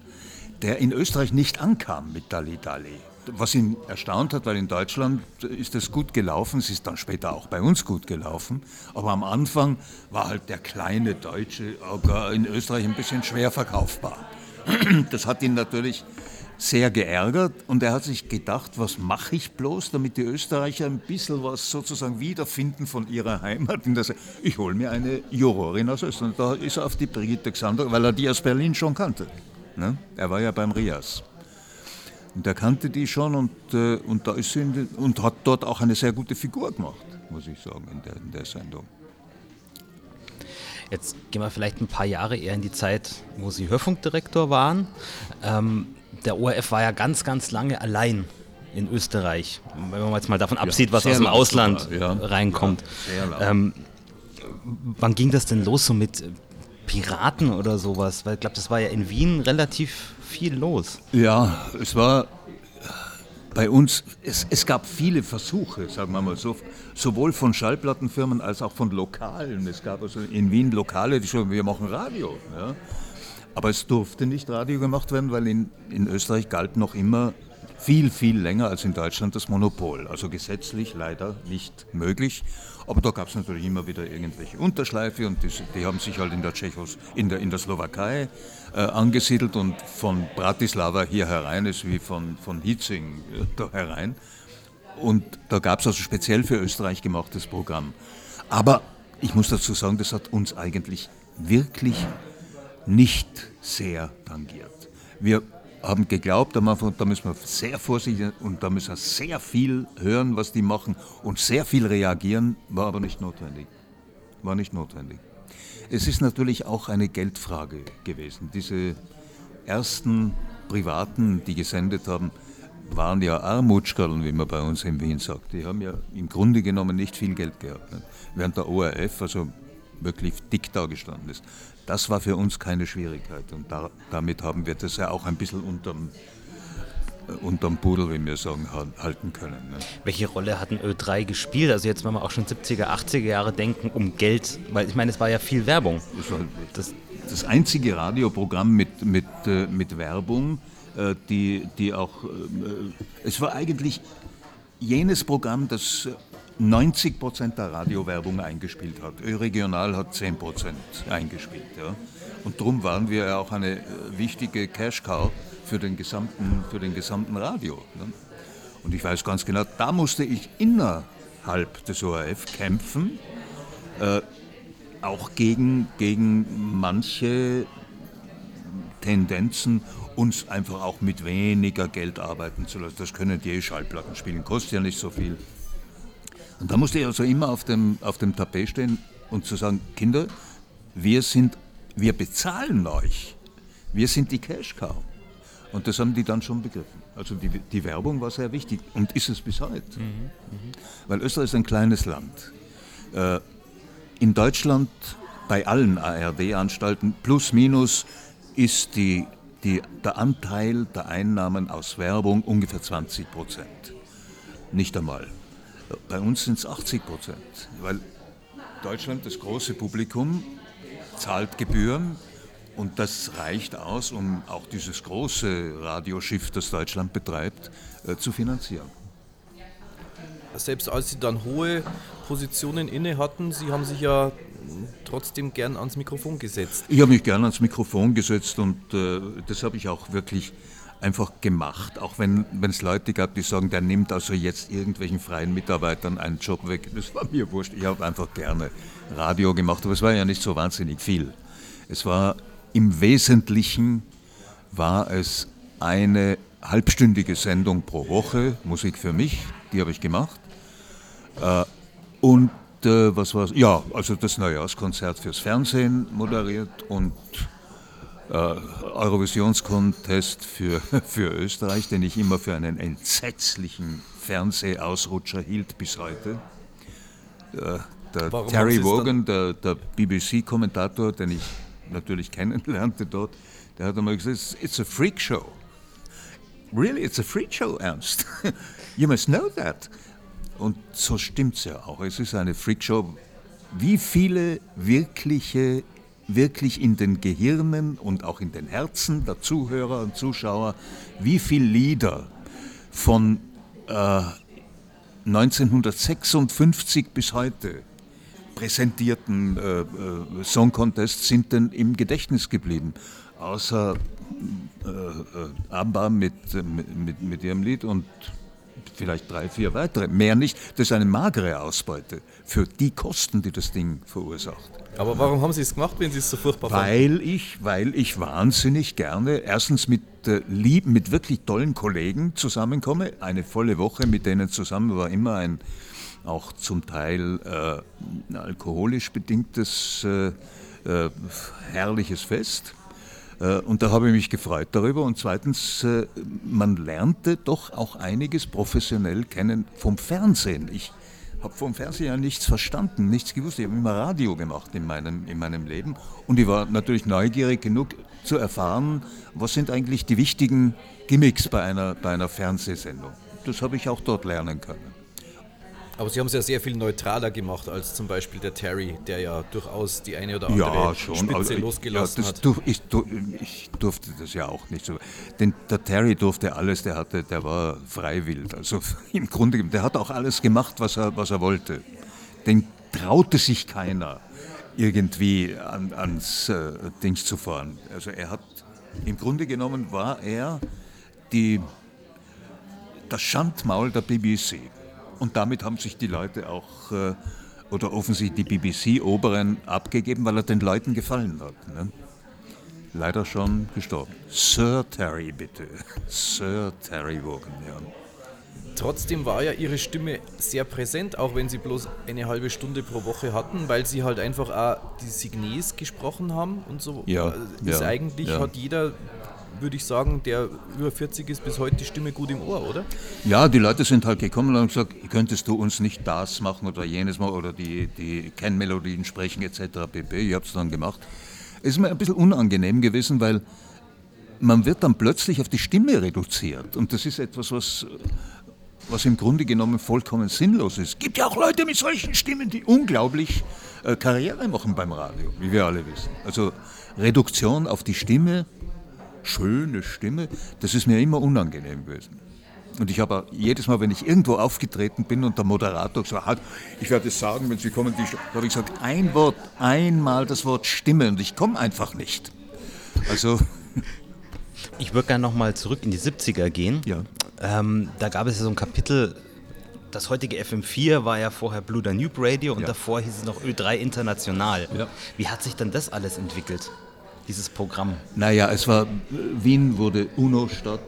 der in Österreich nicht ankam mit Dali Dali. Was ihn erstaunt hat, weil in Deutschland ist es gut gelaufen, es ist dann später auch bei uns gut gelaufen, aber am Anfang war halt der kleine Deutsche in Österreich ein bisschen schwer verkaufbar. Das hat ihn natürlich sehr geärgert und er hat sich gedacht, was mache ich bloß, damit die Österreicher ein bisschen was sozusagen wiederfinden von ihrer Heimat. ich hole mir eine Jurorin aus Österreich. Da ist er auf die Brigitte Xander, weil er die aus Berlin schon kannte. Ne? Er war ja beim Rias. Und er kannte die schon und, äh, und, da ist sie den, und hat dort auch eine sehr gute Figur gemacht, muss ich sagen, in der, in der Sendung. Jetzt gehen wir vielleicht ein paar Jahre eher in die Zeit, wo Sie Hörfunkdirektor waren. Ähm, der ORF war ja ganz, ganz lange allein in Österreich, wenn man jetzt mal davon absieht, was aus dem Ausland ja. reinkommt. Ja, ähm, wann ging das denn los so mit Piraten oder sowas? Weil ich glaube, das war ja in Wien relativ viel los. Ja, es war bei uns, es, es gab viele Versuche, sagen wir mal so, sowohl von Schallplattenfirmen als auch von Lokalen. Es gab also in Wien Lokale, die schon, wir machen Radio. Ja. Aber es durfte nicht Radio gemacht werden, weil in, in Österreich galt noch immer viel, viel länger als in Deutschland das Monopol. Also gesetzlich leider nicht möglich. Aber da gab es natürlich immer wieder irgendwelche Unterschleife und die, die, haben sich halt in der Tschechos, in der, in der Slowakei äh, angesiedelt und von Bratislava hier herein ist wie von, von Hitzing äh, da herein. Und da gab es also speziell für Österreich gemachtes Programm. Aber ich muss dazu sagen, das hat uns eigentlich wirklich nicht sehr tangiert. Wir haben geglaubt, da müssen wir sehr vorsichtig und da müssen wir sehr viel hören, was die machen und sehr viel reagieren, war aber nicht notwendig. War nicht notwendig. Es ist natürlich auch eine Geldfrage gewesen. Diese ersten Privaten, die gesendet haben, waren ja Armutschkerlen, wie man bei uns in Wien sagt. Die haben ja im Grunde genommen nicht viel Geld gehabt. Ne? Während der ORF also wirklich dick dagestanden ist. Das war für uns keine Schwierigkeit und da, damit haben wir das ja auch ein bisschen unterm, äh, unterm Pudel, wie wir sagen, halten können. Ne? Welche Rolle hat ein Ö3 gespielt? Also jetzt, wenn wir auch schon 70er, 80er Jahre denken, um Geld, weil ich meine, es war ja viel Werbung. Das, das einzige Radioprogramm mit, mit, äh, mit Werbung, äh, die, die auch, es war eigentlich jenes Programm, das 90 Prozent der Radiowerbung eingespielt hat. Ö-Regional hat 10 Prozent eingespielt. Ja. Und darum waren wir ja auch eine äh, wichtige Cash-Cow für den gesamten, für den gesamten Radio. Ne. Und ich weiß ganz genau, da musste ich innerhalb des ORF kämpfen, äh, auch gegen, gegen manche Tendenzen, uns einfach auch mit weniger Geld arbeiten zu lassen. Das können die Schallplatten spielen, kostet ja nicht so viel. Und da musste ich also immer auf dem, auf dem Tapet stehen und zu sagen, Kinder, wir sind, wir bezahlen euch. Wir sind die Cash Cow. Und das haben die dann schon begriffen. Also die, die Werbung war sehr wichtig und ist es bis heute. Mhm, mhm. Weil Österreich ist ein kleines Land. Äh, in Deutschland bei allen ARD-Anstalten plus minus ist die, die, der Anteil der Einnahmen aus Werbung ungefähr 20 Prozent. Nicht einmal. Bei uns sind es 80 Prozent, weil Deutschland, das große Publikum, zahlt Gebühren und das reicht aus, um auch dieses große Radioschiff, das Deutschland betreibt, äh, zu finanzieren. Selbst als Sie dann hohe Positionen inne hatten, Sie haben sich ja trotzdem gern ans Mikrofon gesetzt. Ich habe mich gern ans Mikrofon gesetzt und äh, das habe ich auch wirklich einfach gemacht, auch wenn es Leute gab, die sagen, der nimmt also jetzt irgendwelchen freien Mitarbeitern einen Job weg. Das war mir wurscht. Ich habe einfach gerne Radio gemacht, aber es war ja nicht so wahnsinnig viel. Es war im Wesentlichen war es eine halbstündige Sendung pro Woche, Musik für mich, die habe ich gemacht. Äh, und äh, was war es? Ja, also das Neujahrskonzert fürs Fernsehen moderiert und äh, Eurovisionskontest für, für Österreich, den ich immer für einen entsetzlichen Fernsehausrutscher hielt bis heute. Äh, der Warum Terry Wogan, der, der BBC-Kommentator, den ich natürlich kennenlernte dort, der hat einmal gesagt, it's a freak show. Really, it's a freak show, Ernst. you must know that. Und so stimmt es ja auch. Es ist eine Freakshow. Wie viele wirkliche wirklich in den Gehirnen und auch in den Herzen der Zuhörer und Zuschauer, wie viele Lieder von äh, 1956 bis heute präsentierten äh, äh, Song Contests sind denn im Gedächtnis geblieben. Außer äh, äh Abba mit, mit, mit ihrem Lied und vielleicht drei, vier weitere. Mehr nicht. Das ist eine magere Ausbeute für die Kosten, die das Ding verursacht. Aber warum haben Sie es gemacht, wenn Sie es so furchtbar weil fanden? Ich, weil ich wahnsinnig gerne erstens mit äh, lieben, mit wirklich tollen Kollegen zusammenkomme. Eine volle Woche mit denen zusammen war immer ein auch zum Teil äh, alkoholisch bedingtes äh, äh, herrliches Fest. Äh, und da habe ich mich gefreut darüber. Und zweitens, äh, man lernte doch auch einiges professionell kennen vom Fernsehen. Ich habe vom Fernsehen ja nichts verstanden, nichts gewusst. Ich habe immer Radio gemacht in meinem, in meinem Leben. Und ich war natürlich neugierig genug zu erfahren, was sind eigentlich die wichtigen Gimmicks bei einer, bei einer Fernsehsendung. Das habe ich auch dort lernen können. Aber Sie haben es ja sehr viel neutraler gemacht als zum Beispiel der Terry, der ja durchaus die eine oder andere ja, schon, Spitze also losgelassen ja, hat. Du, ich, ich, durfte das ja auch nicht so. Denn der Terry durfte alles, der hatte, der war freiwillig. Also im Grunde, der hat auch alles gemacht, was er, was er wollte. Den traute sich keiner irgendwie an, ans äh, Dings zu fahren. Also er hat, im Grunde genommen war er die, das Schandmaul der BBC. Und damit haben sich die Leute auch, äh, oder offensichtlich die BBC-Oberen abgegeben, weil er den Leuten gefallen hat. Ne? Leider schon gestorben. Sir Terry, bitte. Sir Terry Wogan, ja. Trotzdem war ja ihre Stimme sehr präsent, auch wenn sie bloß eine halbe Stunde pro Woche hatten, weil sie halt einfach auch die Signes gesprochen haben und so. Ja, ist ja, eigentlich ja. hat jeder würde ich sagen, der über 40 ist, bis heute die Stimme gut im Ohr, oder? Ja, die Leute sind halt gekommen und haben gesagt, könntest du uns nicht das machen oder jenes mal oder die, die Kennmelodien sprechen etc. pp. Ich habe es dann gemacht. Es ist mir ein bisschen unangenehm gewesen, weil man wird dann plötzlich auf die Stimme reduziert. Und das ist etwas, was, was im Grunde genommen vollkommen sinnlos ist. Es gibt ja auch Leute mit solchen Stimmen, die unglaublich äh, Karriere machen beim Radio, wie wir alle wissen. Also Reduktion auf die Stimme, schöne Stimme, das ist mir immer unangenehm gewesen. Und ich habe jedes Mal, wenn ich irgendwo aufgetreten bin und der Moderator gesagt hat, ich werde es sagen, wenn Sie kommen, habe ich gesagt, ein Wort, einmal das Wort Stimme und ich komme einfach nicht. Also ich würde gerne nochmal zurück in die 70er gehen. Ja. Ähm, da gab es ja so ein Kapitel, das heutige FM4 war ja vorher Blue Danube Radio und ja. davor hieß es noch Ö3 International. Ja. Wie hat sich dann das alles entwickelt, dieses Programm? Naja, es war, Wien wurde UNO-Stadt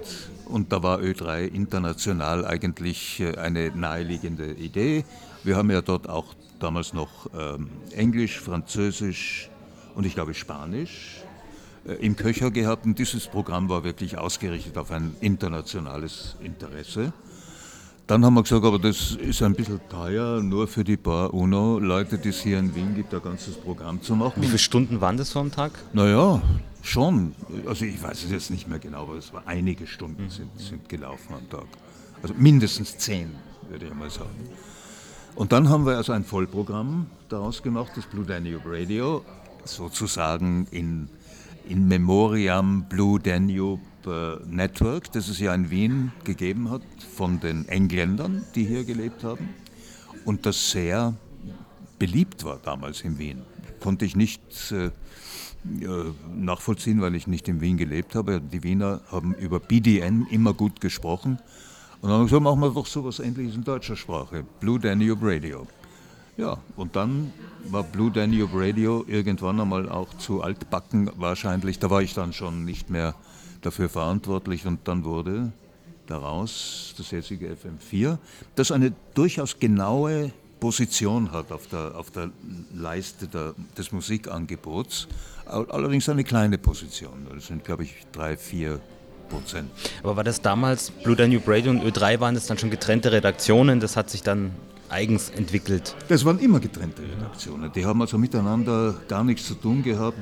und da war Ö3 International eigentlich äh, eine naheliegende Idee. Wir haben ja dort auch damals noch ähm, Englisch, Französisch und ich glaube Spanisch äh, im Köcher gehabt und dieses Programm war wirklich ausgerichtet auf ein internationales Interesse. Dann haben wir gesagt, aber das ist ein bisschen teuer, nur für die paar UNO-Leute, die es hier in Wien gibt, ein ganzes Programm zu machen. Wie viele Stunden waren das so am Tag? Naja, schon. Also ich weiß es jetzt nicht mehr genau, aber es war einige Stunden sind, sind gelaufen am Tag. Also mindestens zehn, würde ich mal sagen. Und dann haben wir also ein Vollprogramm daraus gemacht, das Blue Danube Radio, sozusagen in in Memoriam Blue Danube Network, das es ja in Wien gegeben hat von den Engländern, die hier gelebt haben und das sehr beliebt war damals in Wien. Konnte ich nicht äh, nachvollziehen, weil ich nicht in Wien gelebt habe. Die Wiener haben über BDN immer gut gesprochen. Und dann haben wir gesagt, machen wir doch sowas ähnliches in deutscher Sprache. Blue Danube Radio. Ja, und dann war Blue Danube Radio irgendwann einmal auch zu altbacken wahrscheinlich. Da war ich dann schon nicht mehr dafür verantwortlich und dann wurde daraus das jetzige FM4, das eine durchaus genaue Position hat auf der, auf der Leiste der, des Musikangebots, allerdings eine kleine Position. Das sind, glaube ich, drei, vier Prozent. Aber war das damals, Blue Danube Radio und Ö3 waren das dann schon getrennte Redaktionen? Das hat sich dann eigens entwickelt? Das waren immer getrennte Redaktionen. Die haben also miteinander gar nichts zu tun gehabt.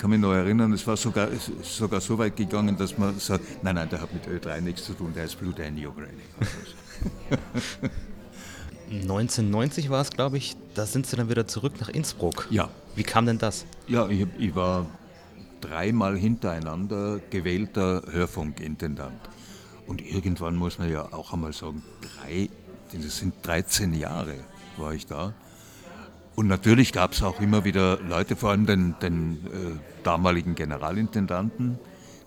Ich kann mich noch erinnern, es war sogar, sogar so weit gegangen, dass man sagt, nein, nein, der hat mit Ö3 nichts zu tun, der ist Blue O'Grady. 1990 war es, glaube ich, da sind Sie dann wieder zurück nach Innsbruck. Ja. Wie kam denn das? Ja, ich, ich war dreimal hintereinander gewählter Hörfunkintendant. Und irgendwann muss man ja auch einmal sagen, drei das sind 13 Jahre war ich da. Und natürlich gab es auch immer wieder Leute, vor allem den, den äh, damaligen Generalintendanten,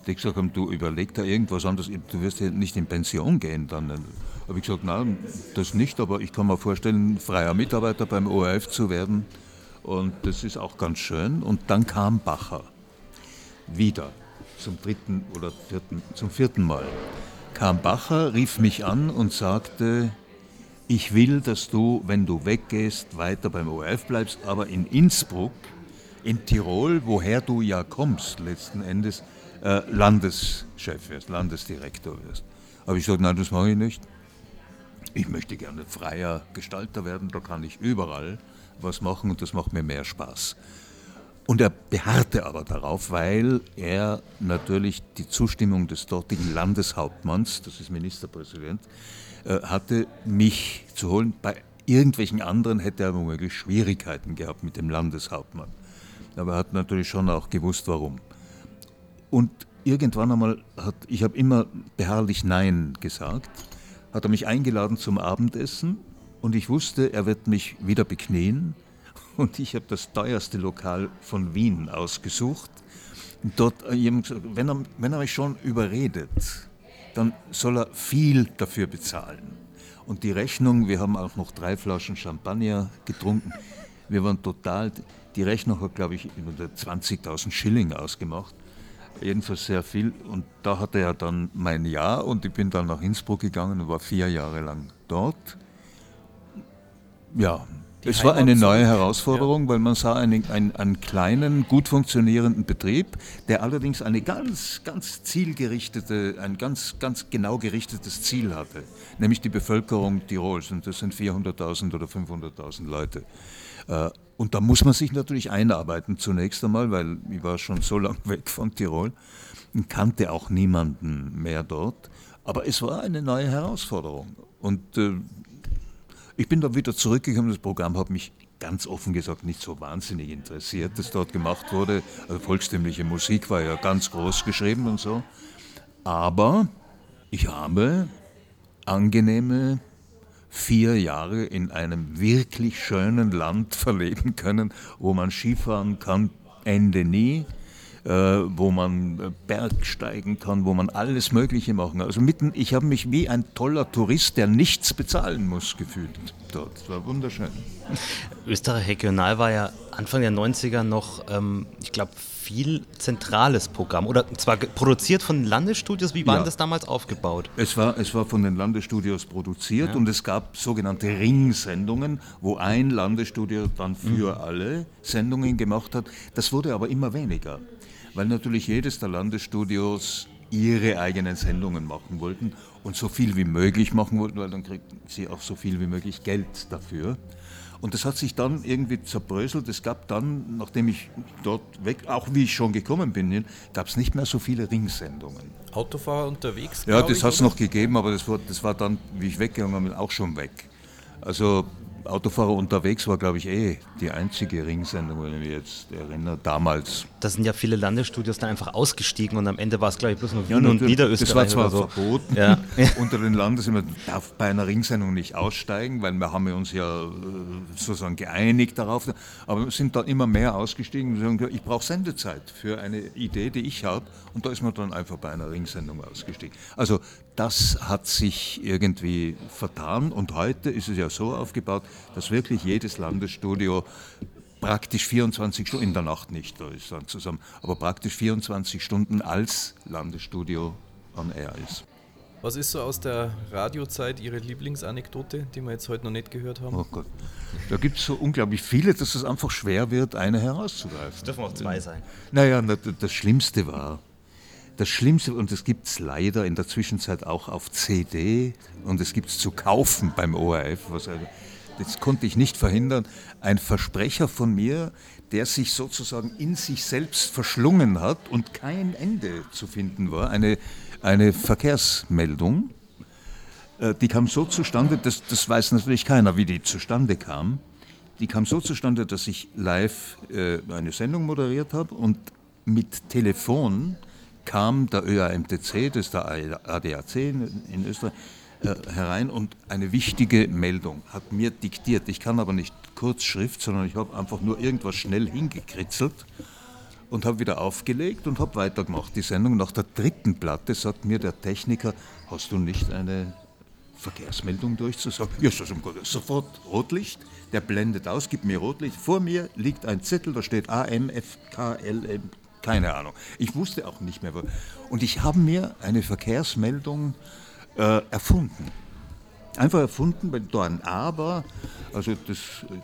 die gesagt haben, du überleg da irgendwas anderes, du wirst ja nicht in Pension gehen. Dann habe ich gesagt, nein, das nicht, aber ich kann mir vorstellen, freier Mitarbeiter beim ORF zu werden. Und das ist auch ganz schön. Und dann kam Bacher wieder zum dritten oder vierten, zum vierten Mal. Kam Bacher, rief mich an und sagte, ich will, dass du, wenn du weggehst, weiter beim ORF bleibst, aber in Innsbruck, in Tirol, woher du ja kommst, letzten Endes, äh, Landeschef wirst, Landesdirektor wirst. Aber ich sagte, nein, das mache ich nicht. Ich möchte gerne freier Gestalter werden, da kann ich überall was machen und das macht mir mehr Spaß. Und er beharrte aber darauf, weil er natürlich die Zustimmung des dortigen Landeshauptmanns, das ist Ministerpräsident, hatte, mich zu holen. Bei irgendwelchen anderen hätte er womöglich Schwierigkeiten gehabt mit dem Landeshauptmann. Aber er hat natürlich schon auch gewusst, warum. Und irgendwann einmal hat, ich habe immer beharrlich Nein gesagt, hat er mich eingeladen zum Abendessen und ich wusste, er wird mich wieder beknien und ich habe das teuerste Lokal von Wien ausgesucht. Und dort, äh, wenn er, wenn er mich schon überredet, dann soll er viel dafür bezahlen. Und die Rechnung, wir haben auch noch drei Flaschen Champagner getrunken, wir waren total, die Rechnung hat, glaube ich, über 20.000 Schilling ausgemacht. Jedenfalls sehr viel. Und da hatte er dann mein Jahr und ich bin dann nach Innsbruck gegangen und war vier Jahre lang dort. Ja, es war eine neue Herausforderung, ja. weil man sah einen, einen, einen, kleinen, gut funktionierenden Betrieb, der allerdings eine ganz, ganz zielgerichtete, ein ganz, ganz genau gerichtetes Ziel hatte, nämlich die Bevölkerung Tirols. Und das sind 400.000 oder 500.000 Leute. Äh, und da muss man sich natürlich einarbeiten zunächst einmal, weil ich war schon so lange weg von Tirol und kannte auch niemanden mehr dort. Aber es war eine neue Herausforderung. Und äh, ich bin dann wieder zurückgekommen. Das Programm hat mich ganz offen gesagt nicht so wahnsinnig interessiert, das dort gemacht wurde. Also volkstümliche Musik war ja ganz groß geschrieben und so. Aber ich habe angenehme vier Jahre in einem wirklich schönen Land verleben können, wo man Skifahren kann, Ende nie, wo man äh, Bergsteigen kann, wo man alles Mögliche machen kann. Also mitten, ich habe mich wie ein toller Tourist, der nichts bezahlen muss, gefühlt dort. Das war wunderschön. Österreich Regional war ja Anfang der 90er noch, ähm, ich glaube, viel zentrales Programm. Oder zwar produziert von Landesstudios, wie war ja. das damals aufgebaut? Es war, es war von den Landesstudios produziert ja. und es gab sogenannte Ringsendungen, wo ein Landesstudio dann für mhm. alle Sendungen gemacht hat. Das wurde aber immer weniger, weil natürlich jedes der Landesstudios ihre eigenen Sendungen machen wollten und so viel wie möglich machen wollten, weil dann kriegten sie auch so viel wie möglich Geld dafür. Und das hat sich dann irgendwie zerbröselt. Es gab dann, nachdem ich dort weg, auch wie ich schon gekommen bin, gab es nicht mehr so viele Ringsendungen. Autofahrer unterwegs? Ja, das hat es noch gegeben, aber das war, das war dann, wie ich weggegangen bin, auch schon weg. Also Autofahrer unterwegs war, glaube ich, eh die einzige Ringsendung, wenn ich mich jetzt erinnere, damals. Da sind ja viele Landesstudios dann einfach ausgestiegen und am Ende war es, glaube ich, bloß nur Wien ja, und Niederösterreich. Das war zwar so. verboten ja. unter den Landes, man darf bei einer Ringsendung nicht aussteigen, weil wir haben uns ja äh, sozusagen geeinigt darauf, aber wir sind dann immer mehr ausgestiegen und sagen, ich brauche Sendezeit für eine Idee, die ich habe und da ist man dann einfach bei einer Ringsendung ausgestiegen. Also das hat sich irgendwie vertan und heute ist es ja so aufgebaut, dass wirklich jedes Landesstudio praktisch 24 Stunden, in der Nacht nicht, da ist dann zusammen, aber praktisch 24 Stunden als Landesstudio on Air ist. Was ist so aus der Radiozeit Ihre Lieblingsanekdote, die wir jetzt heute noch nicht gehört haben? Oh Gott, da gibt es so unglaublich viele, dass es einfach schwer wird, eine herauszugreifen. Es dürfen auch zwei sein. Naja, das Schlimmste war, das Schlimmste, und das gibt es leider in der Zwischenzeit auch auf CD und es gibt es zu kaufen beim ORF, was, das konnte ich nicht verhindern, ein Versprecher von mir, der sich sozusagen in sich selbst verschlungen hat und kein Ende zu finden war, eine, eine Verkehrsmeldung. Äh, die kam so zustande, das, das weiß natürlich keiner, wie die zustande kam. Die kam so zustande, dass ich live äh, eine Sendung moderiert habe und mit Telefon kam der ÖAMTC, das ist der ADAC in, Österreich, äh, herein und eine wichtige Meldung hat mir diktiert. Ich kann aber nicht Kurzschrift, sondern ich habe einfach nur irgendwas schnell hingekritzelt und habe wieder aufgelegt und habe weitergemacht. Die Sendung nach der dritten Platte sagt mir der Techniker, hast du nicht eine Verkehrsmeldung durchzusagen? Ja, sofort Rotlicht, der blendet aus, gibt mir Rotlicht. Vor mir liegt ein Zettel, da steht AMFKLM keine Ahnung. Ich wusste auch nicht mehr. Und ich habe mir eine Verkehrsmeldung äh, erfunden. Einfach erfunden, da ein Aber, also das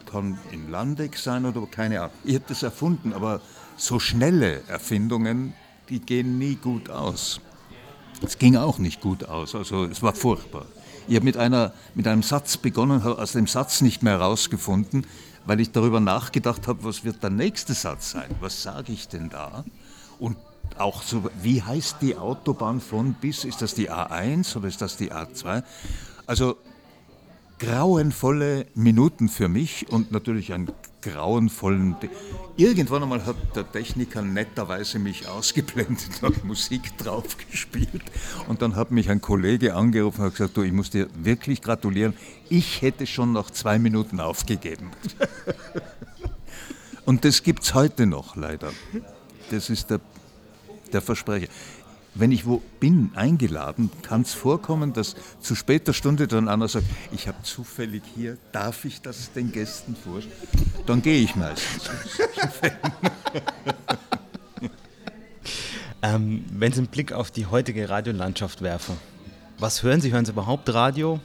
kann in Landex sein oder keine Ahnung. Ich habe das erfunden, aber so schnelle Erfindungen, die gehen nie gut aus. Es ging auch nicht gut aus, also es war furchtbar. Ich habe mit, mit einem Satz begonnen, habe aus dem Satz nicht mehr herausgefunden, weil ich darüber nachgedacht habe, was wird der nächste Satz sein? Was sage ich denn da? Und auch so, wie heißt die Autobahn von bis? Ist das die A1 oder ist das die A2? Also grauenvolle Minuten für mich und natürlich einen grauenvollen. De Irgendwann einmal hat der Techniker netterweise mich ausgeblendet und Musik draufgespielt. Und dann hat mich ein Kollege angerufen und gesagt: Du, ich muss dir wirklich gratulieren. Ich hätte schon nach zwei Minuten aufgegeben. und das gibt es heute noch leider. Das ist der, der Versprecher wenn ich wo bin, eingeladen, kann es vorkommen, dass zu später Stunde dann einer sagt, ich habe zufällig hier, darf ich das den Gästen vorstellen? Dann gehe ich meistens. ähm, wenn Sie einen Blick auf die heutige Radiolandschaft werfen, was hören Sie? Hören Sie überhaupt Radio?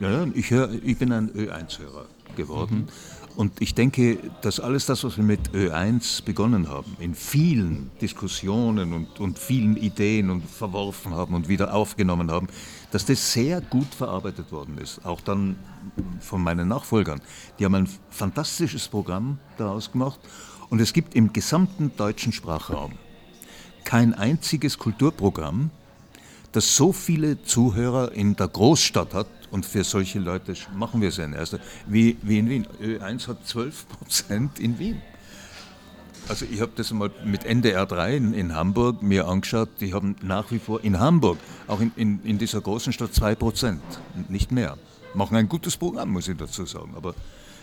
Ja, ich, hör, ich bin ein Ö1-Hörer geworden. Mhm. Und ich denke, dass alles das, was wir mit Ö1 begonnen haben, in vielen Diskussionen und, und vielen Ideen und verworfen haben und wieder aufgenommen haben, dass das sehr gut verarbeitet worden ist. Auch dann von meinen Nachfolgern. Die haben ein fantastisches Programm daraus gemacht. Und es gibt im gesamten deutschen Sprachraum kein einziges Kulturprogramm, das so viele Zuhörer in der Großstadt hat, und für solche Leute machen wir es ja in erster, wie, wie in Wien. Ö1 hat 12 Prozent in Wien. Also ich habe das mal mit NDR 3 in, in, Hamburg mir angeschaut, die haben nach wie vor in Hamburg, auch in, in, in dieser großen Stadt 2 Prozent, nicht mehr. Machen ein gutes Programm, muss ich dazu sagen. Aber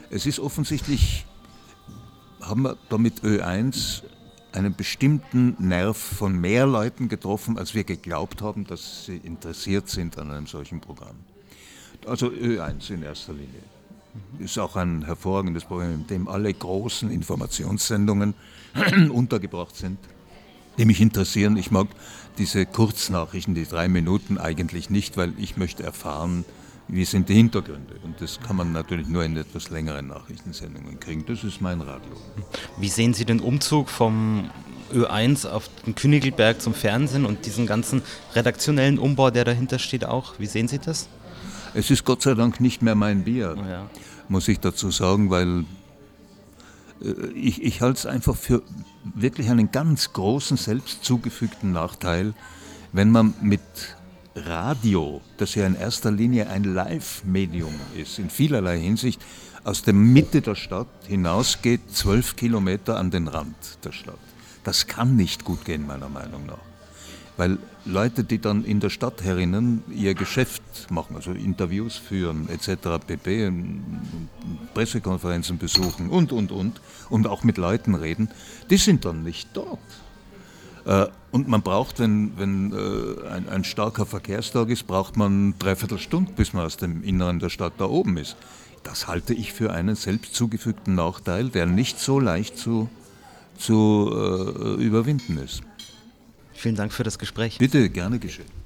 es ist offensichtlich, haben wir da mit Ö1 einen bestimmten Nerv von mehr Leuten getroffen, als wir geglaubt haben, dass sie interessiert sind an einem solchen Programm. Also Ö1 in erster Linie. Ist auch ein hervorragendes Programm, in dem alle großen Informationssendungen untergebracht sind, die mich interessieren. Ich mag diese Kurznachrichten, die drei Minuten eigentlich nicht, weil ich möchte erfahren, wie sind die Hintergründe. Und das kann man natürlich nur in etwas längeren Nachrichtensendungen kriegen. Das ist mein Radio. Wie sehen Sie den Umzug vom Ö1 auf den Königelberg zum Fernsehen und diesen ganzen redaktionellen Umbau, der dahinter steht, auch? Wie sehen Sie das? Es ist Gott sei Dank nicht mehr mein Bier, ja. muss ich dazu sagen, weil äh, ich, ich halte es einfach für wirklich einen ganz großen selbst zugefügten Nachteil, wenn man mit Radio, das ja in erster Linie ein Live-Medium ist, in vielerlei Hinsicht, aus der Mitte der Stadt hinausgeht, zwölf Kilometer an den Rand der Stadt. Das kann nicht gut gehen, meiner Meinung nach. Weil Leute, die dann in der Stadt herinnen ihr Geschäft machen, also Interviews führen etc., pp., Pressekonferenzen besuchen und, und, und, und auch mit Leuten reden, die sind dann nicht dort. Äh, und man braucht, wenn, wenn äh, ein, ein starker Verkehrstag ist, braucht man dreiviertel Stunde, bis man aus dem Inneren der Stadt da oben ist. Das halte ich für einen selbst zugefügten Nachteil, der nicht so leicht zu, zu äh, überwinden ist. Vielen Dank für das Gespräch. Bitte, gerne geschehen.